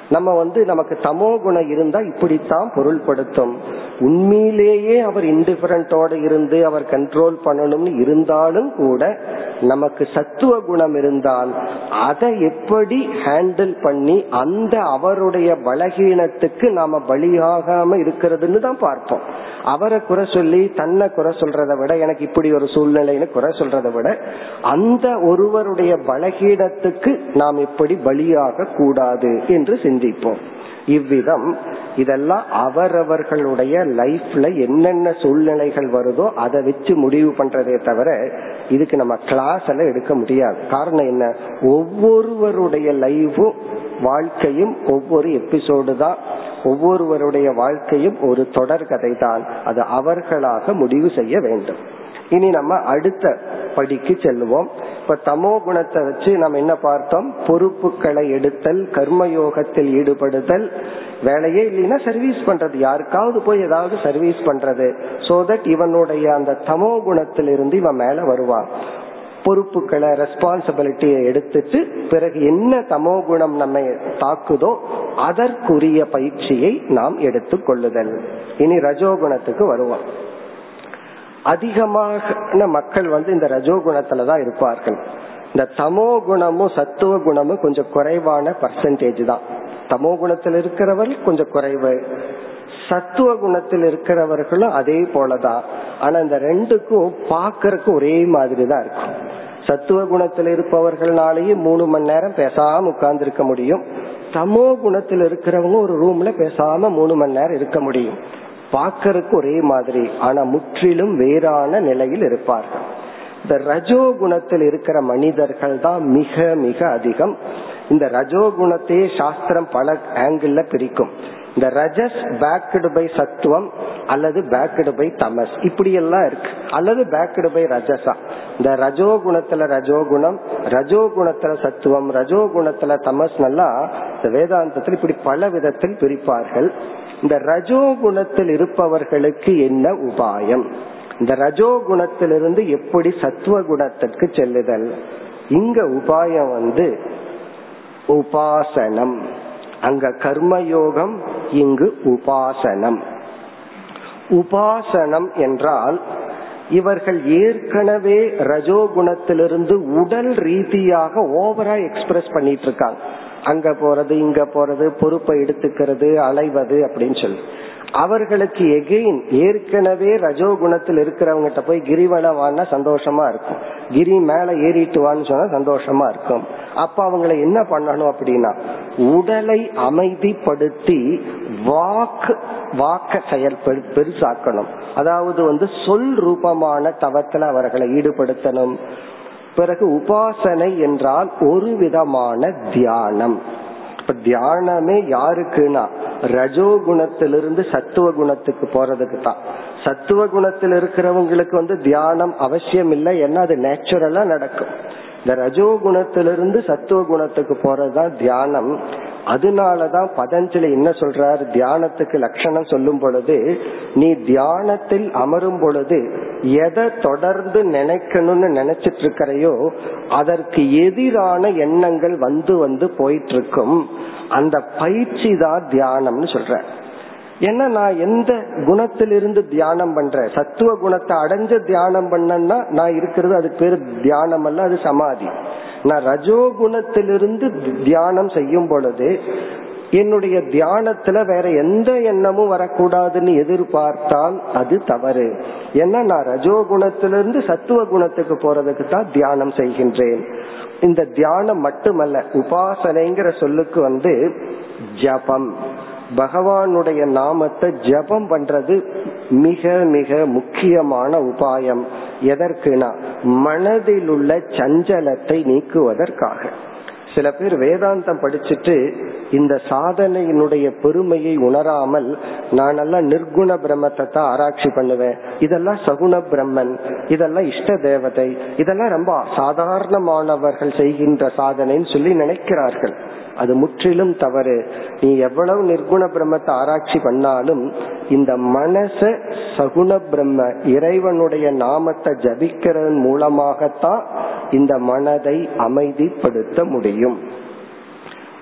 நம்ம வந்து நமக்கு தமோ குணம் இருந்தா இப்படித்தான் பொருள்படுத்தும். உண்மையிலேயே அவர் இன்டிஃபரண்டோட இருந்து அவர் கண்ட்ரோல் பண்ணணும்னு இருந்தாலும் கூட நமக்கு சத்துவ குணம் இருந்தால் அதை எப்படி ஹேண்டில் பண்ணி அந்த அவருடைய பலகீனத்துக்கு நாம பலியாகாம இருக்கிறதுன்னு தான் பார்ப்போம். அவரை குறை சொல்லி தன்னை குறை சொல்றதை விட எனக்கு இப்படி ஒரு சூழ்நிலைன்னு குறை சொல்றதை விட அந்த ஒருவருடைய பலகீனத்துக்கு நாம் இப்படி பலியாக கூடாது என்று சிந்திப்போம். இவ்விதம் இதெல்லாம் அவரவர்களுடைய லைஃப்ல என்னென்ன சூழ்நிலைகள் வருதோ அதை வச்சு முடிவு பண்றதே தவிர இதுக்கு நம்ம கிளாஸ் எல்லாம் எடுக்க முடியாது. காரணம் என்ன? ஒவ்வொருவருடைய லைஃபும் வாழ்க்கையும் ஒவ்வொரு எபிசோடு தான். ஒவ்வொருவருடைய வாழ்க்கையும் ஒரு தொடர் கதை தான் அது அவர்களாக முடிவு செய்ய வேண்டும். இனி நம்ம அடுத்த படிக்கு செல்லுவோம். இப்ப தமோ குணத்தை வச்சு நம்ம என்ன பார்த்தோம்? பொறுப்புகளை எடுத்தல் கர்மயோகத்தில் ஈடுபடுதல் வேலையே இல்லைன்னா சர்வீஸ் பண்றது. யாருக்காவது போய் ஏதாவது சர்வீஸ் பண்றது. சோ தட் இவனுடைய அந்த தமோ குணத்திலிருந்து இவன் மேல வருவான். பொறுப்புகளை ரெஸ்பான்சிபிலிட்டியை எடுத்துட்டு பிறகு என்ன தமோ குணம் நம்ம தாக்குதோ அதற்குரிய பயிற்சியை நாம் எடுத்துக் கொள்ளுதல். இனி ரஜோகுணத்துக்கு வருவோம். அதிகமான மக்கள் வந்து இந்த ரஜோகுணத்துல தான் இருப்பார்கள். இந்த தமோ குணமும் சத்துவ குணமும் கொஞ்சம் குறைவான பர்சன்டேஜ் தான். தமோ குணத்தில் இருக்கிறவர் கொஞ்சம் குறைவு. சத்துவ குணத்தில் இருக்கிறவர்களும் அதே போலதான். ஆனா இந்த ரெண்டுக்கும் பாக்குறதுக்கு ஒரே மாதிரி தான் இருக்கும். சத்துவ குணத்தில் இருப்பவர்களாலேயே மூணு மணி நேரம் பேசாம உட்கார்ந்து இருக்க முடியும். தமோ குணத்தில் இருக்கிறவங்க ஒரு ரூம்ல பேசாம மூணு மணி நேரம் இருக்க முடியும். பார்க்கறதுக்கு ஒரே மாதிரி ஆனா முற்றிலும் வேறான நிலையில் இருப்பார்கள். இந்த ரஜோ குணத்தில் இருக்கிற மனிதர்கள் தான் மிக மிக அதிகம். இந்த ரஜோ குணத்தையே சாஸ்திரம் பல ஆங்கிள் பிரிக்கும். இந்த ரஜஸ் பேக்கடு பை சத்துவம் அல்லது பேக்கடு பை தமஸ். இப்படி எல்லாம் இருக்கு. அல்லது பேக்கடு பை ரஜசா இந்த ரஜோ குணத்துல ரஜோ குணம் ரஜோ குணத்துல சத்துவம் ரஜோ குணத்துல தமஸ் நல்லா இந்த வேதாந்தத்தில் இப்படி பல விதத்தில் பிரிப்பார்கள். இந்த ரஜோ குணத்தில் இருப்பவர்களுக்கு என்ன உபாயம்? இந்த ரஜோ குணத்திலிருந்து எப்படி சத்துவ குணத்திற்கு செல்லுதல்? இங்க உபாயம் வந்து உபாசனம். அங்க கர்மயோகம் இங்கு உபாசனம். உபாசனம் என்றால் இவர்கள் ஏற்கனவே ரஜோகுணத்திலிருந்து உடல் ரீதியாக ஓவரா எக்ஸ்பிரஸ் பண்ணிட்டு இருக்காங்க. அங்க போறது இங்க போறது பொறுப்பை எடுத்துக்கிறது அலைவது அப்படின்னு சொல்லி. அவர்களுக்கு எகெயின் ஏற்கனவே ரஜோ குணத்தில் இருக்கிறவங்கிட்ட போய் கிரிவலவான்னா சந்தோஷமா இருக்கும். கிரி மேல ஏறிட்டு வான்னு சொன்னா சந்தோஷமா இருக்கும். அப்ப அவங்களை என்ன பண்ணணும் அப்படின்னா உடலை அமைதிப்படுத்தி வாக்கு வாக்க செயல் பெருசாக்கணும். அதாவது வந்து சொல் ரூபமான தவத்துல அவர்களை ஈடுபடுத்தணும். பிறகு உபாசனை என்றால் ஒரு விதமான தியானம். இப்ப தியானமே யாருக்குன்னா ரஜோகுணத்திலிருந்து சத்துவ குணத்துக்கு போறதுக்கு தான். சத்துவ குணத்தில் இருக்கிறவங்களுக்கு வந்து தியானம் அவசியம் இல்லை ஏன்னா அது நேச்சுரலா நடக்கும். இந்த ரஜோகுணத்திலிருந்து சத்துவ குணத்துக்கு போறதுதான் தியானம். அதனாலதான் பதஞ்சலி என்ன சொல்றார்? தியானத்துக்கு லட்சணம் சொல்லும் பொழுது நீ தியானத்தில் அமரும் பொழுது எதை தொடர்ந்து நினைக்கணும்னு நினைச்சிட்டு இருக்கிறையோ அதற்கு எதிரான எண்ணங்கள் வந்து வந்து போயிட்டு இருக்கும் அந்த பயிற்சி தான் தியானம்னு சொல்ற ஏன்னா நான் எந்த குணத்திலிருந்து தியானம் பண்றேன்? சத்துவ குணத்தை அடைஞ்ச தியானம் பண்ணேன்னா நான் இருக்கிறது அதுக்கு பேரு தியானம் அல்ல அது சமாதி. நான் ரஜோ குணத்திலிருந்து தியானம் செய்யும் பொழுது என்னுடைய தியானத்துல வேற எந்த எண்ணமும் வரக்கூடாதுன்னு எதிர்பார்த்தால் அது தவறு. ஏன்னா நான் ரஜோ குணத்திலிருந்து சத்துவ குணத்துக்கு போறதுக்கு தான் தியானம் செய்கின்றேன். இந்த தியானம் மட்டுமல்ல உபாசனைங்கிற சொல்லுக்கு வந்து ஜபம். பகவானுடைய நாமத்தை ஜபம் பண்றது மிக மிக முக்கியமான உபாயம். எதற்குனா மனதில் உள்ள சஞ்சலத்தை நீக்குவதற்காக. சில பேர் வேதாந்தம் படிச்சுட்டு இந்த சாதனையினுடைய பெருமையை உணராமல் நான் எல்லாம் நிர்குண பிரம்மத்தை தான் ஆராய்ச்சி பண்ணுவேன். இதெல்லாம் சகுண பிரம்மன். இதெல்லாம் இஷ்ட தேவதை. இதெல்லாம் ரொம்ப சாதாரணமானவர்கள் செய்கின்ற சாதனைன்னு சொல்லி நினைக்கிறார்கள். அது முற்றிலும் தவறு. நீ எவ்வளவு நிர்குண பிரம்மத்தை ஆராய்ச்சி பண்ணாலும் இந்த மனச சகுண பிரம்ம இறைவனுடைய நாமத்தை ஜபிக்கிறதன் மூலமாகத்தான் இந்த மனதை அமைதிப்படுத்த முடியும்.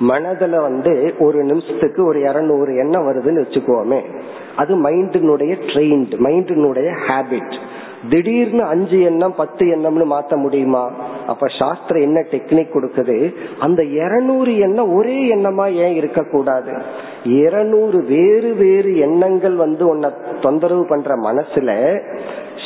மனதுல வந்து ஒரு நிமிஷத்துக்கு ஒரு இருநூறு எண்ணம் வருதுன்னு வச்சுக்கோமே. அது மைண்டினுடைய ட்ரெயின்டு மைண்டினுடைய ஹேபிட் திடீர்னு அஞ்சு எண்ணம் பத்து எண்ணம்னு மாத்த முடியுமா? அப்ப சாஸ்திரம் என்ன டெக்னிக் கொடுக்குது? அந்த இருநூறு எண்ணம் ஒரே எண்ணமா ஏன் இருக்கக்கூடாது? இருநூறு வேறு வேறு எண்ணங்கள் வந்து உன்னை தொந்தரவு பண்ற மனசுல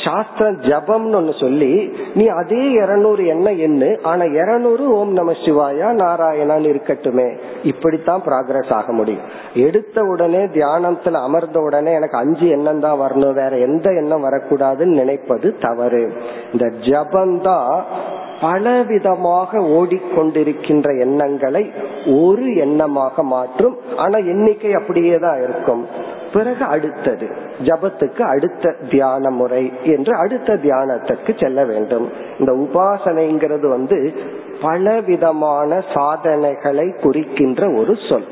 சாஸ்திரம் ஜபம்னு ஒண்ணு சொல்லி நீ அதே இருநூறு எண்ணம் எண்ணு ஆனா இருநூறு ஓம் நம சிவாயா நாராயணான்னு இருக்கட்டுமே. இப்படித்தான் ப்ராக்ரஸ் ஆக முடியும். எடுத்த உடனே தியானத்துல அமர்ந்த உடனே எனக்கு அஞ்சு எண்ணம் தான் வரணும். வேற எந்த எண்ணம் வரக்கூடாதுன்னு நினைப்பது தவறு. இந்த ஜபம்தான் பலவிதமாக ஓடிக்கொண்டிருக்கின்ற எண்ணங்களை ஒரு எண்ணமாக மாற்றும். ஆனா எண்ணிக்கை அப்படியே தான் இருக்கும். பிறகு அடுத்தது ஜபத்துக்கு அடுத்த தியான முறை என்று அடுத்த தியானத்துக்கு செல்ல வேண்டும். இந்த உபாசனைங்கிறது வந்து பலவிதமான சாதனைகளை குறிக்கின்ற ஒரு சொல்.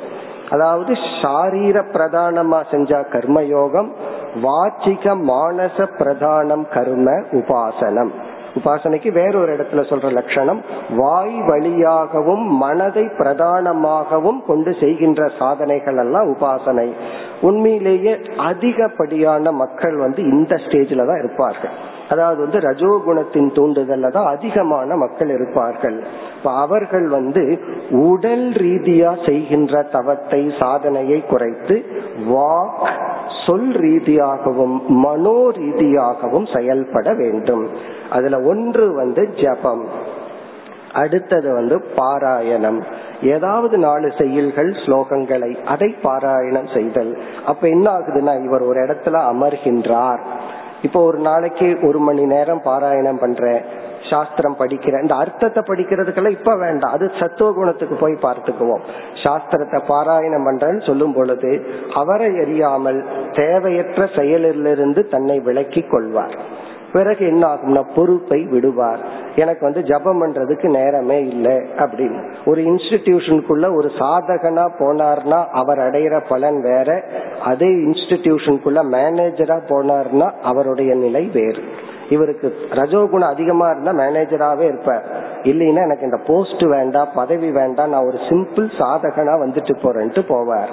அதாவது சாரீர பிரதானமா செஞ்சா கர்மயோகம் வாச்சிக மானச பிரதானம் கர்ம உபாசனம். உபாசனைக்கு வேறொரு இடத்துல சொல்ற லட்சணம் வாய் வழியாகவும் மனதை பிரதானமாகவும் கொண்டு செய்கின்ற சாதனைகள் எல்லாம் உபாசனை. உண்மையிலேயே அதிகப்படியான மக்கள் வந்து இந்த ஸ்டேஜ்ல தான் இருப்பார்கள். அதாவது வந்து ரஜோகுணத்தின் தூண்டுதல்ல தான் அதிகமான மக்கள் இருப்பார்கள். அவர்கள் வந்து உடல் ரீதியா செய்கின்ற தவத்தை சாதனையை குறைத்து வாக் சொல் ரீதியாகவும் மனோ ரீதியாகவும் செயல்பட வேண்டும். அதுல ஒன்று வந்து ஜபம். அடுத்தது வந்து பாராயணம். ஏதாவது நாலு செயல்கள் ஸ்லோகங்களை அதை பாராயணம் செய்தல். அப்ப என்ன ஆகுதுன்னா இவர் ஒரு இடத்துல அமர்கின்றார். இப்போ ஒரு நாளைக்கு ஒரு மணி நேரம் பாராயணம் பண்றேன் சாஸ்திரம் படிக்கிறேன் இந்த அர்த்தத்தை படிக்கிறதுக்கெல்லாம் இப்ப வேண்டாம். அது சத்துவ குணத்துக்கு போய் பார்த்துக்குவோம். சாஸ்திரத்தை பாராயணம் பண்றேன்னு சொல்லும் பொழுது அவரை அறியாமல் தேவையற்ற செயலிலிருந்து தன்னை விலக்கி கொள்வார். பிறகு என்ன ஆகும்னா பொறுப்பை விடுவார். எனக்கு வந்து ஜபம் பண்றதுக்கு நேரமே இல்லை அப்படின்னு. ஒரு இன்ஸ்டிடியூஷனுக்குள்ள ஒரு சாதகனா போனார்னா அவர் அடையிற பலன் வேற. அதே இன்ஸ்டிடியூஷனுக்குள்ள மேனேஜரா போனார்னா அவருடைய நிலை வேறு. இவருக்கு ரஜோகுணம் அதிகமா இருந்தா மேனேஜராகவே இருப்பார். இல்லைன்னா எனக்கு இந்த போஸ்ட் வேண்டாம் பதவி வேண்டாம் நான் ஒரு சிம்பிள் சாதகனா வந்துட்டு போறேன்ட்டு போவார்.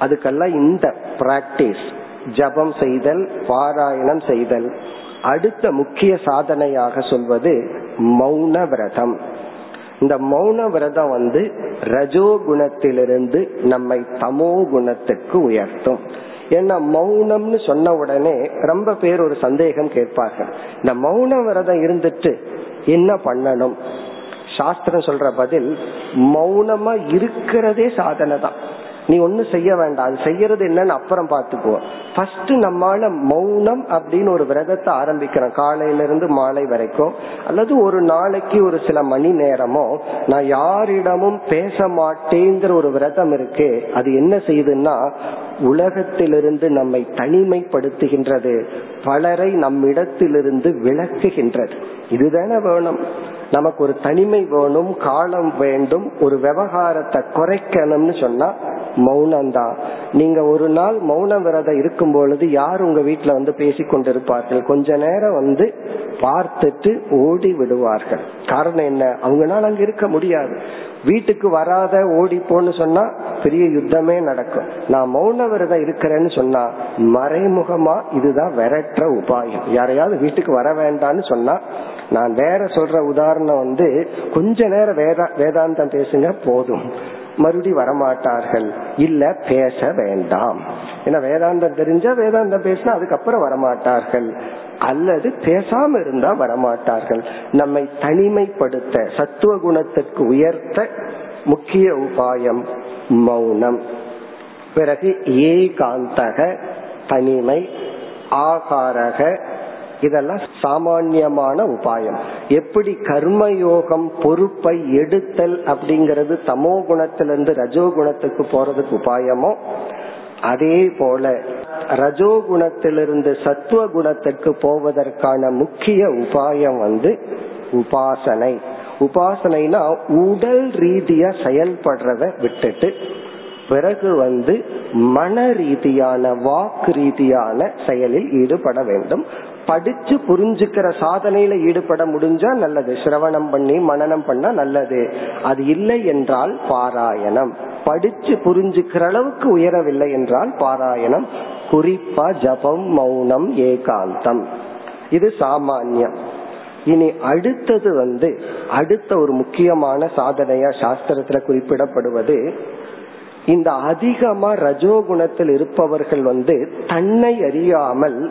அதுக்கெல்லாம் இந்த பிராக்டிஸ். ஜபம் செய்தல் பாராயணம் செய்தல். அடுத்த முக்கிய சாதனையாக சொல்வது மௌன விரதம் இந்த மௌன விரதம் வந்து ரஜோ குணத்திலிருந்து நம்மை தமோ குணத்துக்கு உயர்த்தும். ஏன்னா மௌனம்னு சொன்ன உடனே ரொம்ப பேர் ஒரு சந்தேகம் கேட்பார்கள். இந்த மௌன விரதம் இருந்துட்டு என்ன பண்ணணும்? சாஸ்திரம் சொல்ற பதில் மௌனமா இருக்கிறதே சாதனை தான் நீ ஒன்னும் செய்ய வேண்டாம். அது செய்யறது என்னன்னு அப்புறம் பாத்துக்குவோம் ஃபர்ஸ்ட் நம்மால மௌனம் அப்படின்னு ஒரு விரதத்தை ஆரம்பிக்கிறோம். காலையில இருந்து மாலை வரைக்கும். அல்லது ஒரு நாளைக்கு ஒரு சில மணி நேரமோ நான் யாரிடமும் பேச மாட்டேங்கிற ஒரு விரதம் இருக்கு. அது என்ன செய்யுதுன்னா உலகத்திலிருந்து நம்மை தனிமைப்படுத்துகின்றது. பலரை நம்மிடத்திலிருந்து விளக்குகின்றது. இதுதானே வேணும். நமக்கு ஒரு தனிமை வேணும் காலம் வேண்டும் ஒரு விவகாரத்தை குறைக்கணும்னு சொன்னா மௌனம் தான் நீங்க ஒரு நாள் மௌன விரதம் இருக்கும் பொழுது யார் உங்க வீட்டுல வந்து பேசி கொண்டிருப்பார்கள்? கொஞ்ச நேரம் வந்து பார்த்துட்டு ஓடி விடுவார்கள். காரணம் என்ன? அவங்களால அங்க இருக்க முடியாது. வீட்டுக்கு வராத ஓடிப்போன்னு சொன்னா பெரிய யுத்தமே நடக்கும். நான் மௌன விரதம் இருக்கிறேன்னு சொன்னா மறைமுகமா இதுதான் விரட்டுற உபாயம். யாரையாவது வீட்டுக்கு வர வேண்டாம்னு சொன்னா நான் வேற சொல்ற உதாரணம் வந்து கொஞ்ச நேரம் வேதா வேதாந்தம் பேசுங்க போதும். மறுபடி வரமாட்டார்கள். இல்ல பேச வேண்டாம். ஏன்னா வேதாந்தம் தெரிஞ்சா வேதாந்தம் பேசினா அதுக்கப்புறம் வரமாட்டார்கள். அல்லது பேசாம இருந்தா வரமாட்டார்கள். நம்மை தனிமைப்படுத்த சத்துவ குணத்திற்கு உயர்த்த முக்கிய உபாயம் மௌனம். பிறகு ஏகாந்தக தனிமை ஆகாரக இதெல்லாம் சாமான்யமான உபாயம். எப்படி கர்மயோகம் பொறுப்பை எடுத்தல் அப்படிங்கிறது தமோ குணத்திலிருந்து ரஜோ குணத்துக்கு போறதுக்கு உபாயமோ அதே போல ரஜோ குணத்திலிருந்து சத்துவ குணத்திற்கு போவதற்கான முக்கிய உபாயம் வந்து உபாசனை. உபாசனைனா உடல் ரீதியா செயல்படுறத விட்டுட்டு பிறகு வந்து மன ரீதியான வாக்கு ரீதியான செயலில் ஈடுபட வேண்டும். படிச்சு புரிஞ்சுக்கிற சாதனையில ஈடுபட முடிஞ்சா நல்லது. சிரவணம் பண்ணி மனநம் பண்ணா நல்லது. அது இல்லை என்றால் பாராயணம். படிச்சு புரிஞ்சுக்கிற அளவுக்கு உயரவில்லை என்றால் பாராயணம். குறிப்பா ஜபம் மௌனம் ஏகாந்தம். இது சாமான்யம். இனி அடுத்தது வந்து அடுத்த ஒரு முக்கியமான சாதனையா சாஸ்திரத்துல குறிப்பிடப்படுவது இந்த அதிகமா ரஜோகுணத்தில் இருப்பவர்கள் வந்து தன்னை அறியாமல்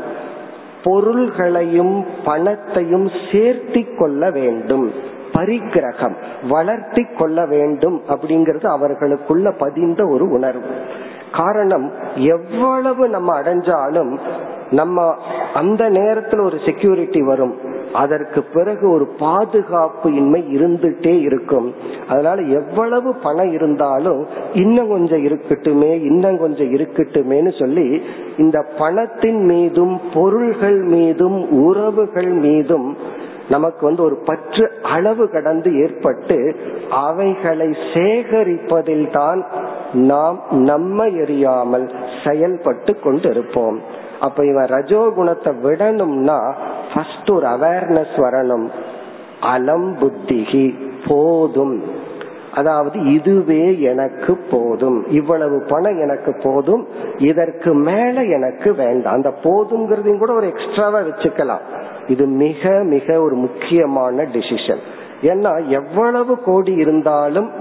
பொருள்களையும் பணத்தையும் சேர்த்தி கொள்ள வேண்டும். பரிகிரகம் வளர்த்தி கொள்ள வேண்டும் அப்படிங்கிறது அவர்களுக்குள்ள பதிந்த ஒரு உணர்வு. காரணம் எவ்வளவு நம்ம அடைஞ்சாலும் நம்ம அந்த நேரத்தில் ஒரு செக்யூரிட்டி வரும். அதற்கு பிறகு ஒரு பாதுகாப்பு இன்மை இருந்துட்டே இருக்கும். அதனால எவ்வளவு பணம் இருந்தாலும் இன்னும் கொஞ்சம் இருக்கட்டுமே இன்னும் கொஞ்சம் இருக்கட்டுமேன்னு சொல்லி இந்த பணத்தின் மீதும் பொருள்கள் மீதும் உறவுகள் மீதும் நமக்கு வந்து ஒரு பற்று அளவு கடந்து ஏற்பட்டு அவைகளை சேகரிப்பதில் தான் நாம் நம்மை எறியாமல் செயல்பட்டு கொண்டிருப்போம். அப்ப இவன் ரஜோ குணத்தை விடணும்னா ஃபர்ஸ்ட் ஒரு அவேர்னஸ் வரணும். அலம் புத்திகி போதும். அதாவது இதுவே எனக்கு போதும். இவ்வளவு பணம் எனக்கு போதும். இதற்கு மேல எனக்கு வேண்டாம். அந்த போதுங்கிறதையும் கூட ஒரு எக்ஸ்ட்ராவா வச்சுக்கலாம். இது மிக மிக ஒரு முக்கியமான டிசிஷன் ஏன்னா எவ்வளவு கோடி இருந்தாலும்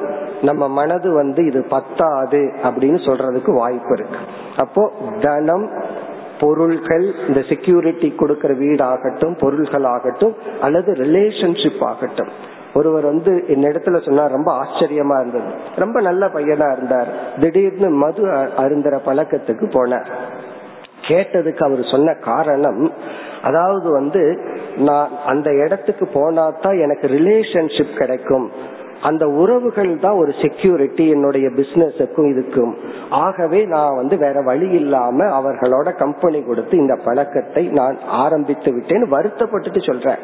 நம்ம மனது வந்து இது பத்தாது அப்படின்னு சொல்றதுக்கு வாய்ப்பு இருக்கு. அப்போ தனம் பொருள்கள் இந்த செக்யூரிட்டி கொடுக்கிற வீடாகட்டும் பொருள்கள் ஆகட்டும் அல்லது ரிலேஷன்ஷிப் ஆகட்டும். ஒருவர் வந்து என்னிடத்துல சொன்னா ரொம்ப ஆச்சரியமா இருந்தது. ரொம்ப நல்ல பையனா இருந்தார். திடீர்னு மது அருந்துற பழக்கத்துக்கு போனார். கேட்டதுக்கு அவர் சொன்ன காரணம் அதாவது வந்து நான் அந்த இடத்துக்கு போனா தான் எனக்கு ரிலேஷன்ஷிப் கிடைக்கும். அந்த உறவுகள் தான் ஒரு செக்யூரிட்டி என்னுடைய பிசினஸுக்கும் இதுக்கும். ஆகவே நான் வந்து வேற வழி இல்லாம அவர்களோட கம்பெனி கொடுத்து இந்த பழக்கத்தை நான் ஆரம்பித்து விட்டேன்னு வருத்தப்பட்டுட்டு சொல்றேன்.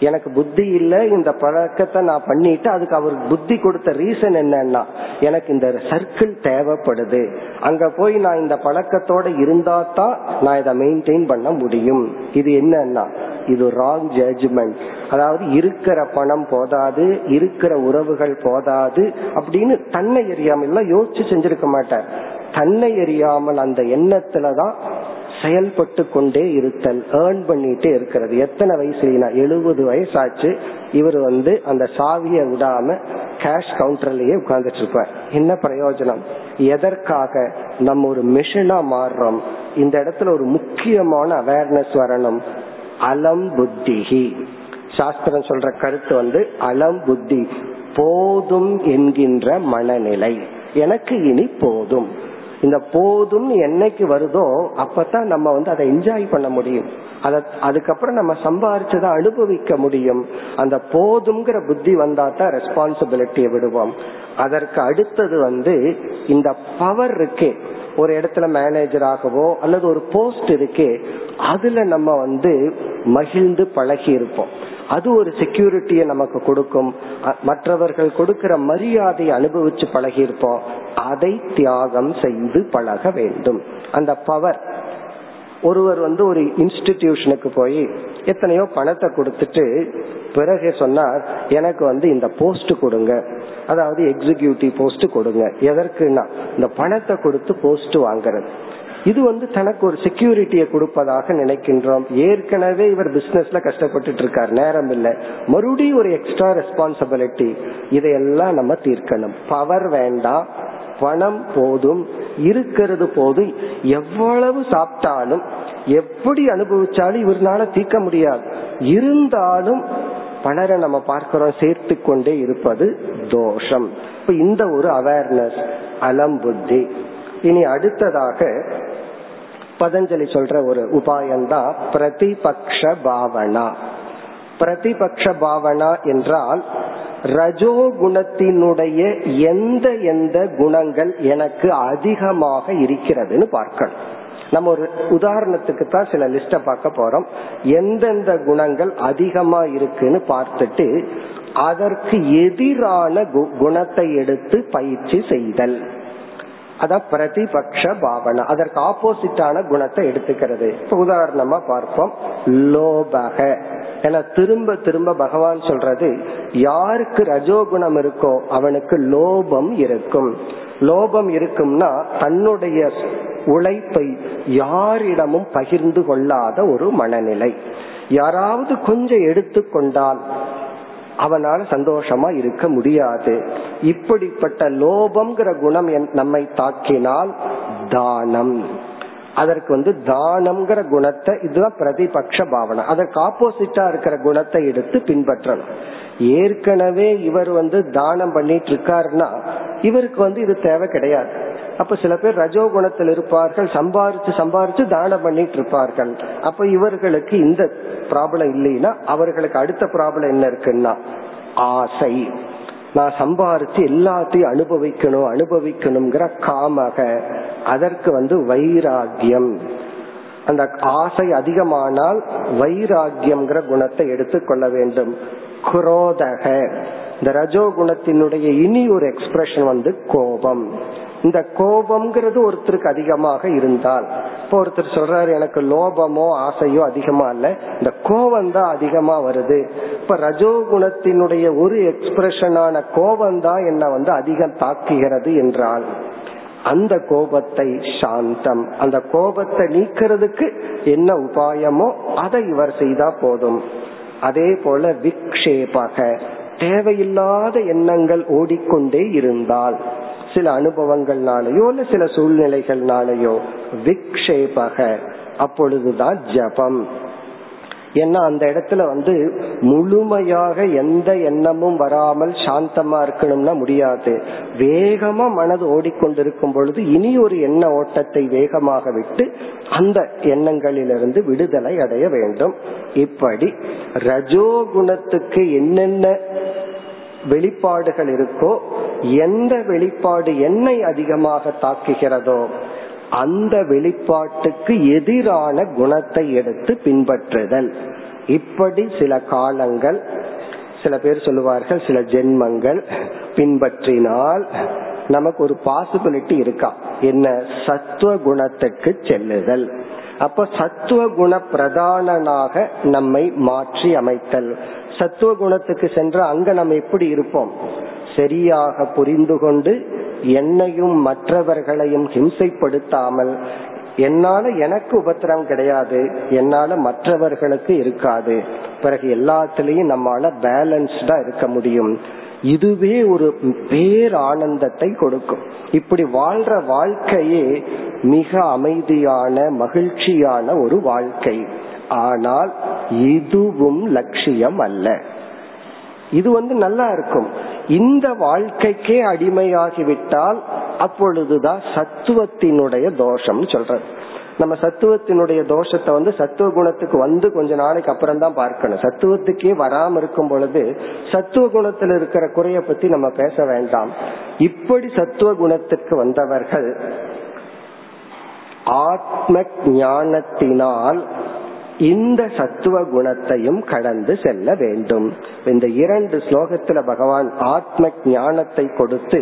எனக்கு புத்தி இல்ல இந்த பழக்கத்தை நான் பண்ணிட்டு அதுக்கு அவருக்கு புத்தி கொடுத்த ரீசன் என்னன்னா எனக்கு இந்த சர்க்கிள் தேவைப்படுது. அங்க போய் நான் இந்த பழக்கத்தோட இருந்தா தான் நான் இதை மெயின்டைன் பண்ண முடியும். இது என்னன்னா இது ராங் ஜட்ஜ்மெண்ட் அதாவது இருக்கிற பணம் போதாது இருக்கிற உறவுகள் போதாது அப்படின்னு தன்னை எரியாமல் யோசிச்சு செஞ்சிருக்க மாட்டார். தன்னை எறியாமல் அந்த எண்ணத்துலதான் செயல்பட்டு கொண்டே இருத்தல் ஏர்ன் பண்ணிட்டே இருக்கிறது. எத்தனை வயசு எழுபது வயசாச்சு. இவர் வந்து அந்த சாவியை விடாம கேஷ் கவுண்டர்லயே உட்கார்ந்துட்டு இருப்பார். என்ன பிரயோஜனம்? எதற்காக நம்ம ஒரு மிஷினா மாறுறோம்? இந்த இடத்துல ஒரு முக்கியமான அவேர்னஸ் வரணும். அலம் புத்திகி சாஸ்திரம் சொல்ற கருத்து வந்து அலம் புத்தி போதும் என்கின்ற மனநிலை. எனக்கு இனி போதும். இந்த போதும் என்னைக்கு வருதோ அப்பதான் நம்ம வந்து அதை என்ஜாய் பண்ண முடியும். அத அதுக்கப்புறம் நம்ம சம்பாரிச்சதை அனுபவிக்க முடியும். அந்த போதுங்கிற புத்தி வந்தா தான் ரெஸ்பான்சிபிலிட்டியை விடுவோம். அதற்கு அடுத்தது வந்து இந்த பவர் இருக்கே. ஒரு இடத்துல மேனேஜராகவோ அல்லது ஒரு போஸ்ட் இருக்கே அதுல நம்ம வந்து மகிழ்ந்து பழகி இருப்போம் அது ஒரு செக்யூரிட்டியை நமக்கு கொடுக்கும். மற்றவர்கள் கொடுக்கிற மரியாதையை அனுபவிச்சு பழகி இருப்போம் அதை தியாகம் செய்து பழக வேண்டும். அந்த பவர் ஒருவர் வந்து ஒரு இன்ஸ்டிடியூஷனுக்கு போய் எத்தனையோ பணத்தை கொடுத்துட்டு பிறகு சொன்னார் எனக்கு வந்து இந்த போஸ்ட் கொடுங்க. அதாவது எக்ஸிகியூட்டிவ் போஸ்ட் கொடுங்க. எதற்குன்னா இந்த பணத்தை கொடுத்து போஸ்ட் வாங்குறது. இது வந்து தனக்கு ஒரு செக்யூரிட்டியை கொடுப்பதாக நினைக்கின்றோம். ஏற்கனவே இவர் பிசினஸ்ல கஷ்டப்பட்டு இருக்கார். நேரம் இல்ல. மறுபடியும் ஒரு எக்ஸ்ட்ரா ரெஸ்பான்சிபிலிட்டி இதையெல்லாம் நம்ம தீர்க்கணும். பவர் வேண்டாம் பணம் போதும் இருக்கிறது போதும். எவ்வளவு சாப்பிட்டாலும் எப்படி அனுபவிச்சாலும் இவர்னால தீர்க்க முடியாது. இருந்தாலும் பலரை நம்ம பார்க்கிறோம் சேர்த்து கொண்டே இருப்பது தோஷம். இப்ப இந்த ஒரு அவேர்னஸ் அலம் புத்தி இனி அடுத்ததாக பதஞ்சலி சொல்ற ஒரு உபாயம்தான் பிரதிபக்ஷ பாவனா. பிரதிபக்ஷ பாவனா என்றால் ரஜோ குணத்தினுடைய எந்த எந்த குணங்கள் எனக்கு அதிகமாக இருக்கிறதுன்னு பார்க்கணும். நம்ம ஒரு உதாரணத்துக்கு தான் சில லிஸ்ட பார்க்க போறோம். எந்தெந்த குணங்கள் அதிகமா இருக்குன்னு பார்த்துட்டு அதற்கு எதிரான குணத்தை எடுத்து பயிற்சி செய்தல். அதான் பிரதிபக்ஷ பாவனை. அதற்கு ஆப்போசிட்டான குணத்தை எடுத்துக்கிறது. இப்ப உதாரணமா பார்ப்போம். லோபக. என திரும்ப திரும்ப பகவான் சொல்றது யாருக்கு ரஜோகுணம் இருக்கோ அவனுக்கு லோபம் இருக்கும். லோபம் இருக்கும்னா தன்னுடைய உழைப்பை யாரிடமும் பகிர்ந்து கொள்ளாத ஒரு மனநிலை. யாராவது கொஞ்சம் எடுத்துக்கொண்டால் அவனால சந்தோஷமா இருக்க முடியாது. இப்படிப்பட்ட லோபம்ங்கிற குணம் நம்மை தாக்கினால் தானம். அதற்கு வந்து தானம்ங்கிற குணத்தை இதுதான் பிரதிபக்ஷ பாவனை. அதற்கு ஆப்போசிட்டா இருக்கிற குணத்தை எடுத்து பின்பற்றணும். ஏற்கனவே இவர் வந்து தானம் பண்ணிட்டு இருக்காருன்னா இவருக்கு வந்து இது தேவை கிடையாது. அப்ப சில பேர் ரஜோ குணத்தில் இருப்பார்கள் சம்பாரிச்சு சம்பாரிச்சு தானம் பண்ணிட்டு இருப்பார்கள். அப்ப இவர்களுக்கு இந்த ப்ராப்ளம் இல்லைன்னா அவர்களுக்கு அடுத்த ப்ராப்ளம் என்ன இருக்குன்னா ஆசை. நான் சம்பாரிச்சு எல்லாத்தையும் அனுபவிக்கணும் அனுபவிக்கணுங்கிற காமக. அதற்கு வந்து வைராகியம் அந்த ஆசை அதிகமானால் வைராகியம்ங்கிற குணத்தை எடுத்துக்கொள்ள வேண்டும். குரோதக. இந்த ரஜோ குணத்தினுடைய இனி ஒரு எக்ஸ்பிரஷன் வந்து கோபம். இந்த கோபம்ங்கிறது ஒருத்தருக்கு அதிகமாக இருந்தால். இப்போ ஒருத்தர் சொல்றாரு எனக்கு லோபமோ ஆசையோ அதிகமா இல்ல இந்த கோபம் தான் அதிகமா வருது. இப்ப ரஜோ குணத்தினுடைய ஒரு எக்ஸ்பிரஷனான கோபம் தான் என்ன வந்து அதிகம் தாக்குகிறது என்றால் அந்த கோபத்தை சாந்தம் அந்த கோபத்தை நீக்கிறதுக்கு என்ன உபாயமோ அதை இவர் செய்தா போதும். அதே போல விக்ஷேபக தேவையில்லாத எண்ணங்கள் ஓடிக்கொண்டே இருந்தால் சில அனுபவங்கள்னாலயோ இல்ல சில சூழ்நிலைகள்னாலயோ விக்ஷேபக அப்பொழுதுதான் ஜபம். ஏன்னா அந்த இடத்துல வந்து முழுமையாக எந்த எண்ணமும் வராமல் சாந்தமா இருக்கணும்னா முடியாது. வேகமா மனது ஓடிக்கொண்டிருக்கும் பொழுது இனி ஒரு எண்ண ஓட்டத்தை வேகமாக விட்டு அந்த எண்ணங்களிலிருந்து விடுதலை அடைய வேண்டும். இப்படி ரஜோகுணத்துக்கு என்னென்ன வெளிப்பாடுகள் இருக்கோ எந்த வெளிப்பாடு என்னை அதிகமாக தாக்குகிறதோ அந்த வெளிப்பாட்டுக்கு எதிரான குணத்தை எடுத்து பின்பற்றுதல். இப்படி சில காலங்கள் சில பேர் சொல்லுவார்கள் சில ஜென்மங்கள் பின்பற்றினால் நமக்கு ஒரு பாசிபிலிட்டி இருக்கா? என்ன? சத்துவ குணத்துக்கு செல்லுதல். அப்ப சத்துவ குண பிரதானனாக நம்மை மாற்றி அமைத்தல். சத்துவ குணத்துக்கு சென்ற அங்க நம்ம எப்படி இருப்போம்? சரியாக புரிந்து கொண்டு என்னையும் மற்றவர்களையும் ஹிம்சைப்படுத்தாமல் என்னால எனக்கு உபத்திரம் கிடையாது என்னால மற்றவர்களுக்கு இருக்காது. பிறகு எல்லாத்திலையும் நம்மால பேலன்ஸ்டா இருக்க முடியும். இதுவே ஒரு பேர் ஆனந்தத்தை கொடுக்கும். இப்படி வாழ்ற வாழ்க்கையே மிக அமைதியான மகிழ்ச்சியான ஒரு வாழ்க்கை. ஆனால் இதுவும் லட்சியம் அல்ல. இது வந்து நல்லா இருக்கும். இந்த வாழ்க்கைக்கே அடிமையாகிவிட்டால் அப்பொழுதுதான் சத்துவத்தினுடைய தோஷம் சொல்றது. நம்ம சத்துவத்தினுடைய தோஷத்தை வந்து சத்துவ குணத்துக்கு வந்து கொஞ்ச நாளைக்கு அப்புறம் தான் பார்க்கணும். சத்துவத்துக்கே வராம இருக்கும் பொழுது சத்துவ குணத்துல இருக்கிற குறைய பத்தி நம்ம பேச வேண்டாம். இப்படி சத்துவ குணத்துக்கு வந்தவர்கள் ஆத்ம ஞானத்தினால் இந்த சத்துவ குணத்தையும் கடந்து செல்ல வேண்டும். இந்த இரண்டு ஸ்லோகத்துல பகவான் ஆத்ம ஞானத்தை கொடுத்து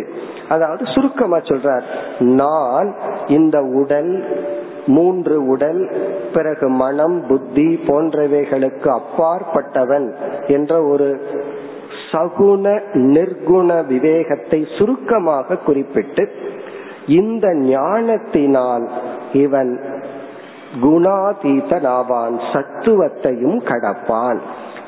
அதாவது சுருக்கமா சொல்றார் நான் இந்த உடல் மூன்று உடல் பிறகு மனம் புத்தி போன்றவைகளுக்கு அப்பாற்பட்டவன் என்ற ஒரு சகுண நிர்குண விவேகத்தை சுருக்கமாக குறிப்பிட்டு இந்த ஞானத்தினால் இவன் குணாதீதனாவான் சத்துவத்தையும் கடப்பான்.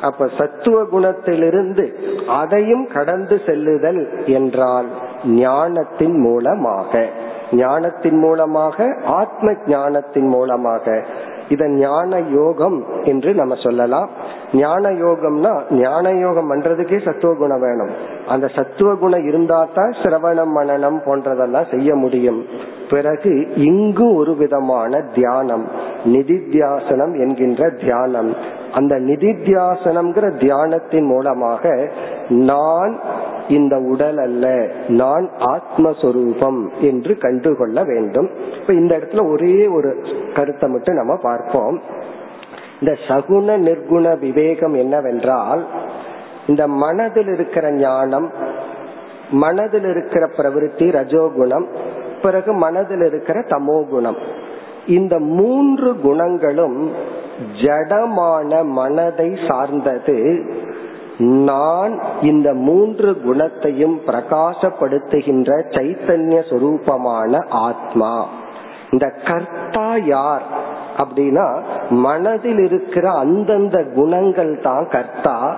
அப்ப சத்துவ குணத்திலிருந்து அதையும் கடந்து செல்லுதல் என்றால் ஞானத்தின் மூலமாக. ஞானத்தின் மூலமாக ஆத்ம ஞானத்தின் மூலமாக. இத ஞான யோகம் என்று நம்ம சொல்லலாம். ஞான யோகம்னா ஞான யோகம் பண்றதுக்கே சத்துவ குணம் வேணும். அந்த சத்துவ குணம் இருந்தா தான் சிரவணம் மனநம் போன்றதெல்லாம் செய்ய முடியும். பிறகு இங்கு ஒரு விதமான தியானம் நிதித்தியாசனம் என்கின்ற தியானம். அந்த நிதித்தியாசனம்ங்கிற தியானத்தின் மூலமாக நான் இந்த உடல் அல்ல நான் ஆத்மஸ்வரூபம் என்று கண்டுகொள்ள வேண்டும். இப்ப இந்த இடத்துல ஒரே ஒரு கருத்தை மட்டும் நம்ம பார்ப்போம். இந்த சகுண நிர்குண விவேகம் என்னவென்றால் இந்த மனதில் இருக்கிற ஞானம் மனதில் இருக்கிற பிரவருத்தி ரஜோகுணம் பிறகு மனதில் இருக்கிற தமோ குணம் இந்த மூன்று குணங்களும் ஜடமான மனதை சார்ந்தது. நான் இந்த மூன்று குணத்தையும் பிரகாசப்படுத்துகின்ற சைத்தன்ய சொரூபமான ஆத்மா. இந்த கர்த்தா யார் அப்படின்னா மனதில் இருக்கிற அந்தந்த குணங்கள் தான் கர்த்தா.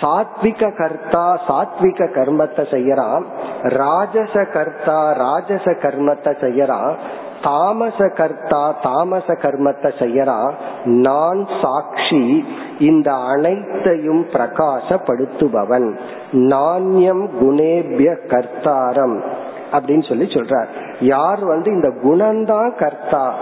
சாத்விக கர்த்தா சாத்விக கர்மத்தை செய்யறான். ராஜச கர்த்தா ராஜச கர்மத்தை செய்யறான். தாமச கர்த்தா தாமச கர்மத்தை செய்யறான் நான் சாட்சி இந்த அனைத்தையும் பிரகாசப்படுத்துபவன். நாண்யம் குணேபிய கர்த்தாரம் அப்படின்னு சொல்லி சொல்றார். யார் வந்து இந்த குணம்தான் கர்த்தா?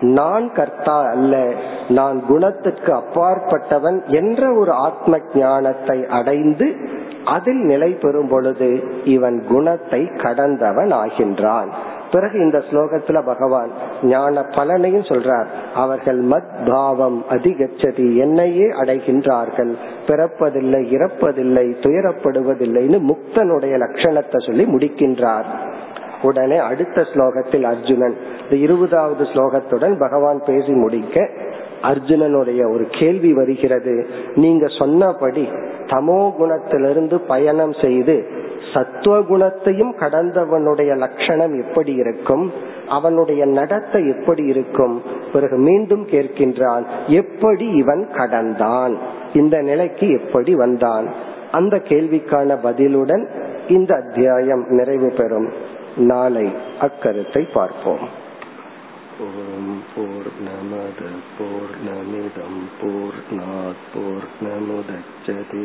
நான் கர்த்தா அல்ல. நான் குணத்துக்கு அப்பாற்பட்டவன் என்ற ஒரு ஆத்ம ஞானத்தை அடைந்து அதில் நிலை பெறும் பொழுது இவன் குணத்தை கடந்தவன் ஆகின்றான். பிறகு இந்த ஸ்லோகத்துல பகவான் ஞான பலனையும் சொல்றார். அவர்கள் மத் பாவம் அதிகச்சதி என்னையே அடைகின்றார்கள். பிறப்பதில்லை இறப்பதில்லை துயரப்படுவதில்லைன்னு முக்தனுடைய லட்சணத்தை சொல்லி முடிக்கின்றார். உடனே அடுத்த ஸ்லோகத்தில் அர்ஜுனன் இந்த இருபதாவது ஸ்லோகத்துடன் பகவான் பேசி முடிக்க அர்ஜுனனுடைய ஒரு கேள்வி வருகிறது. நீங்க சொன்னபடி தமோ குணத்திலிருந்து பயணம் செய்து சத்துவ குணத்தையும் கடந்தவனுடைய லட்சணம் எப்படி இருக்கும்? அவனுடைய நடத்தை எப்படி இருக்கும்? பிறகு மீண்டும் கேட்கின்றான் எப்படி இவன் கடந்தான்? இந்த நிலைக்கு எப்படி வந்தான்? அந்த கேள்விக்கான பதிலுடன் இந்த அத்தியாயம் நிறைவு பெறும். நாளை அக்கருத்தை பார்ப்போம். ஓம் போர் நமத போர் நமிதம் போர் போர் நமுதச்சதே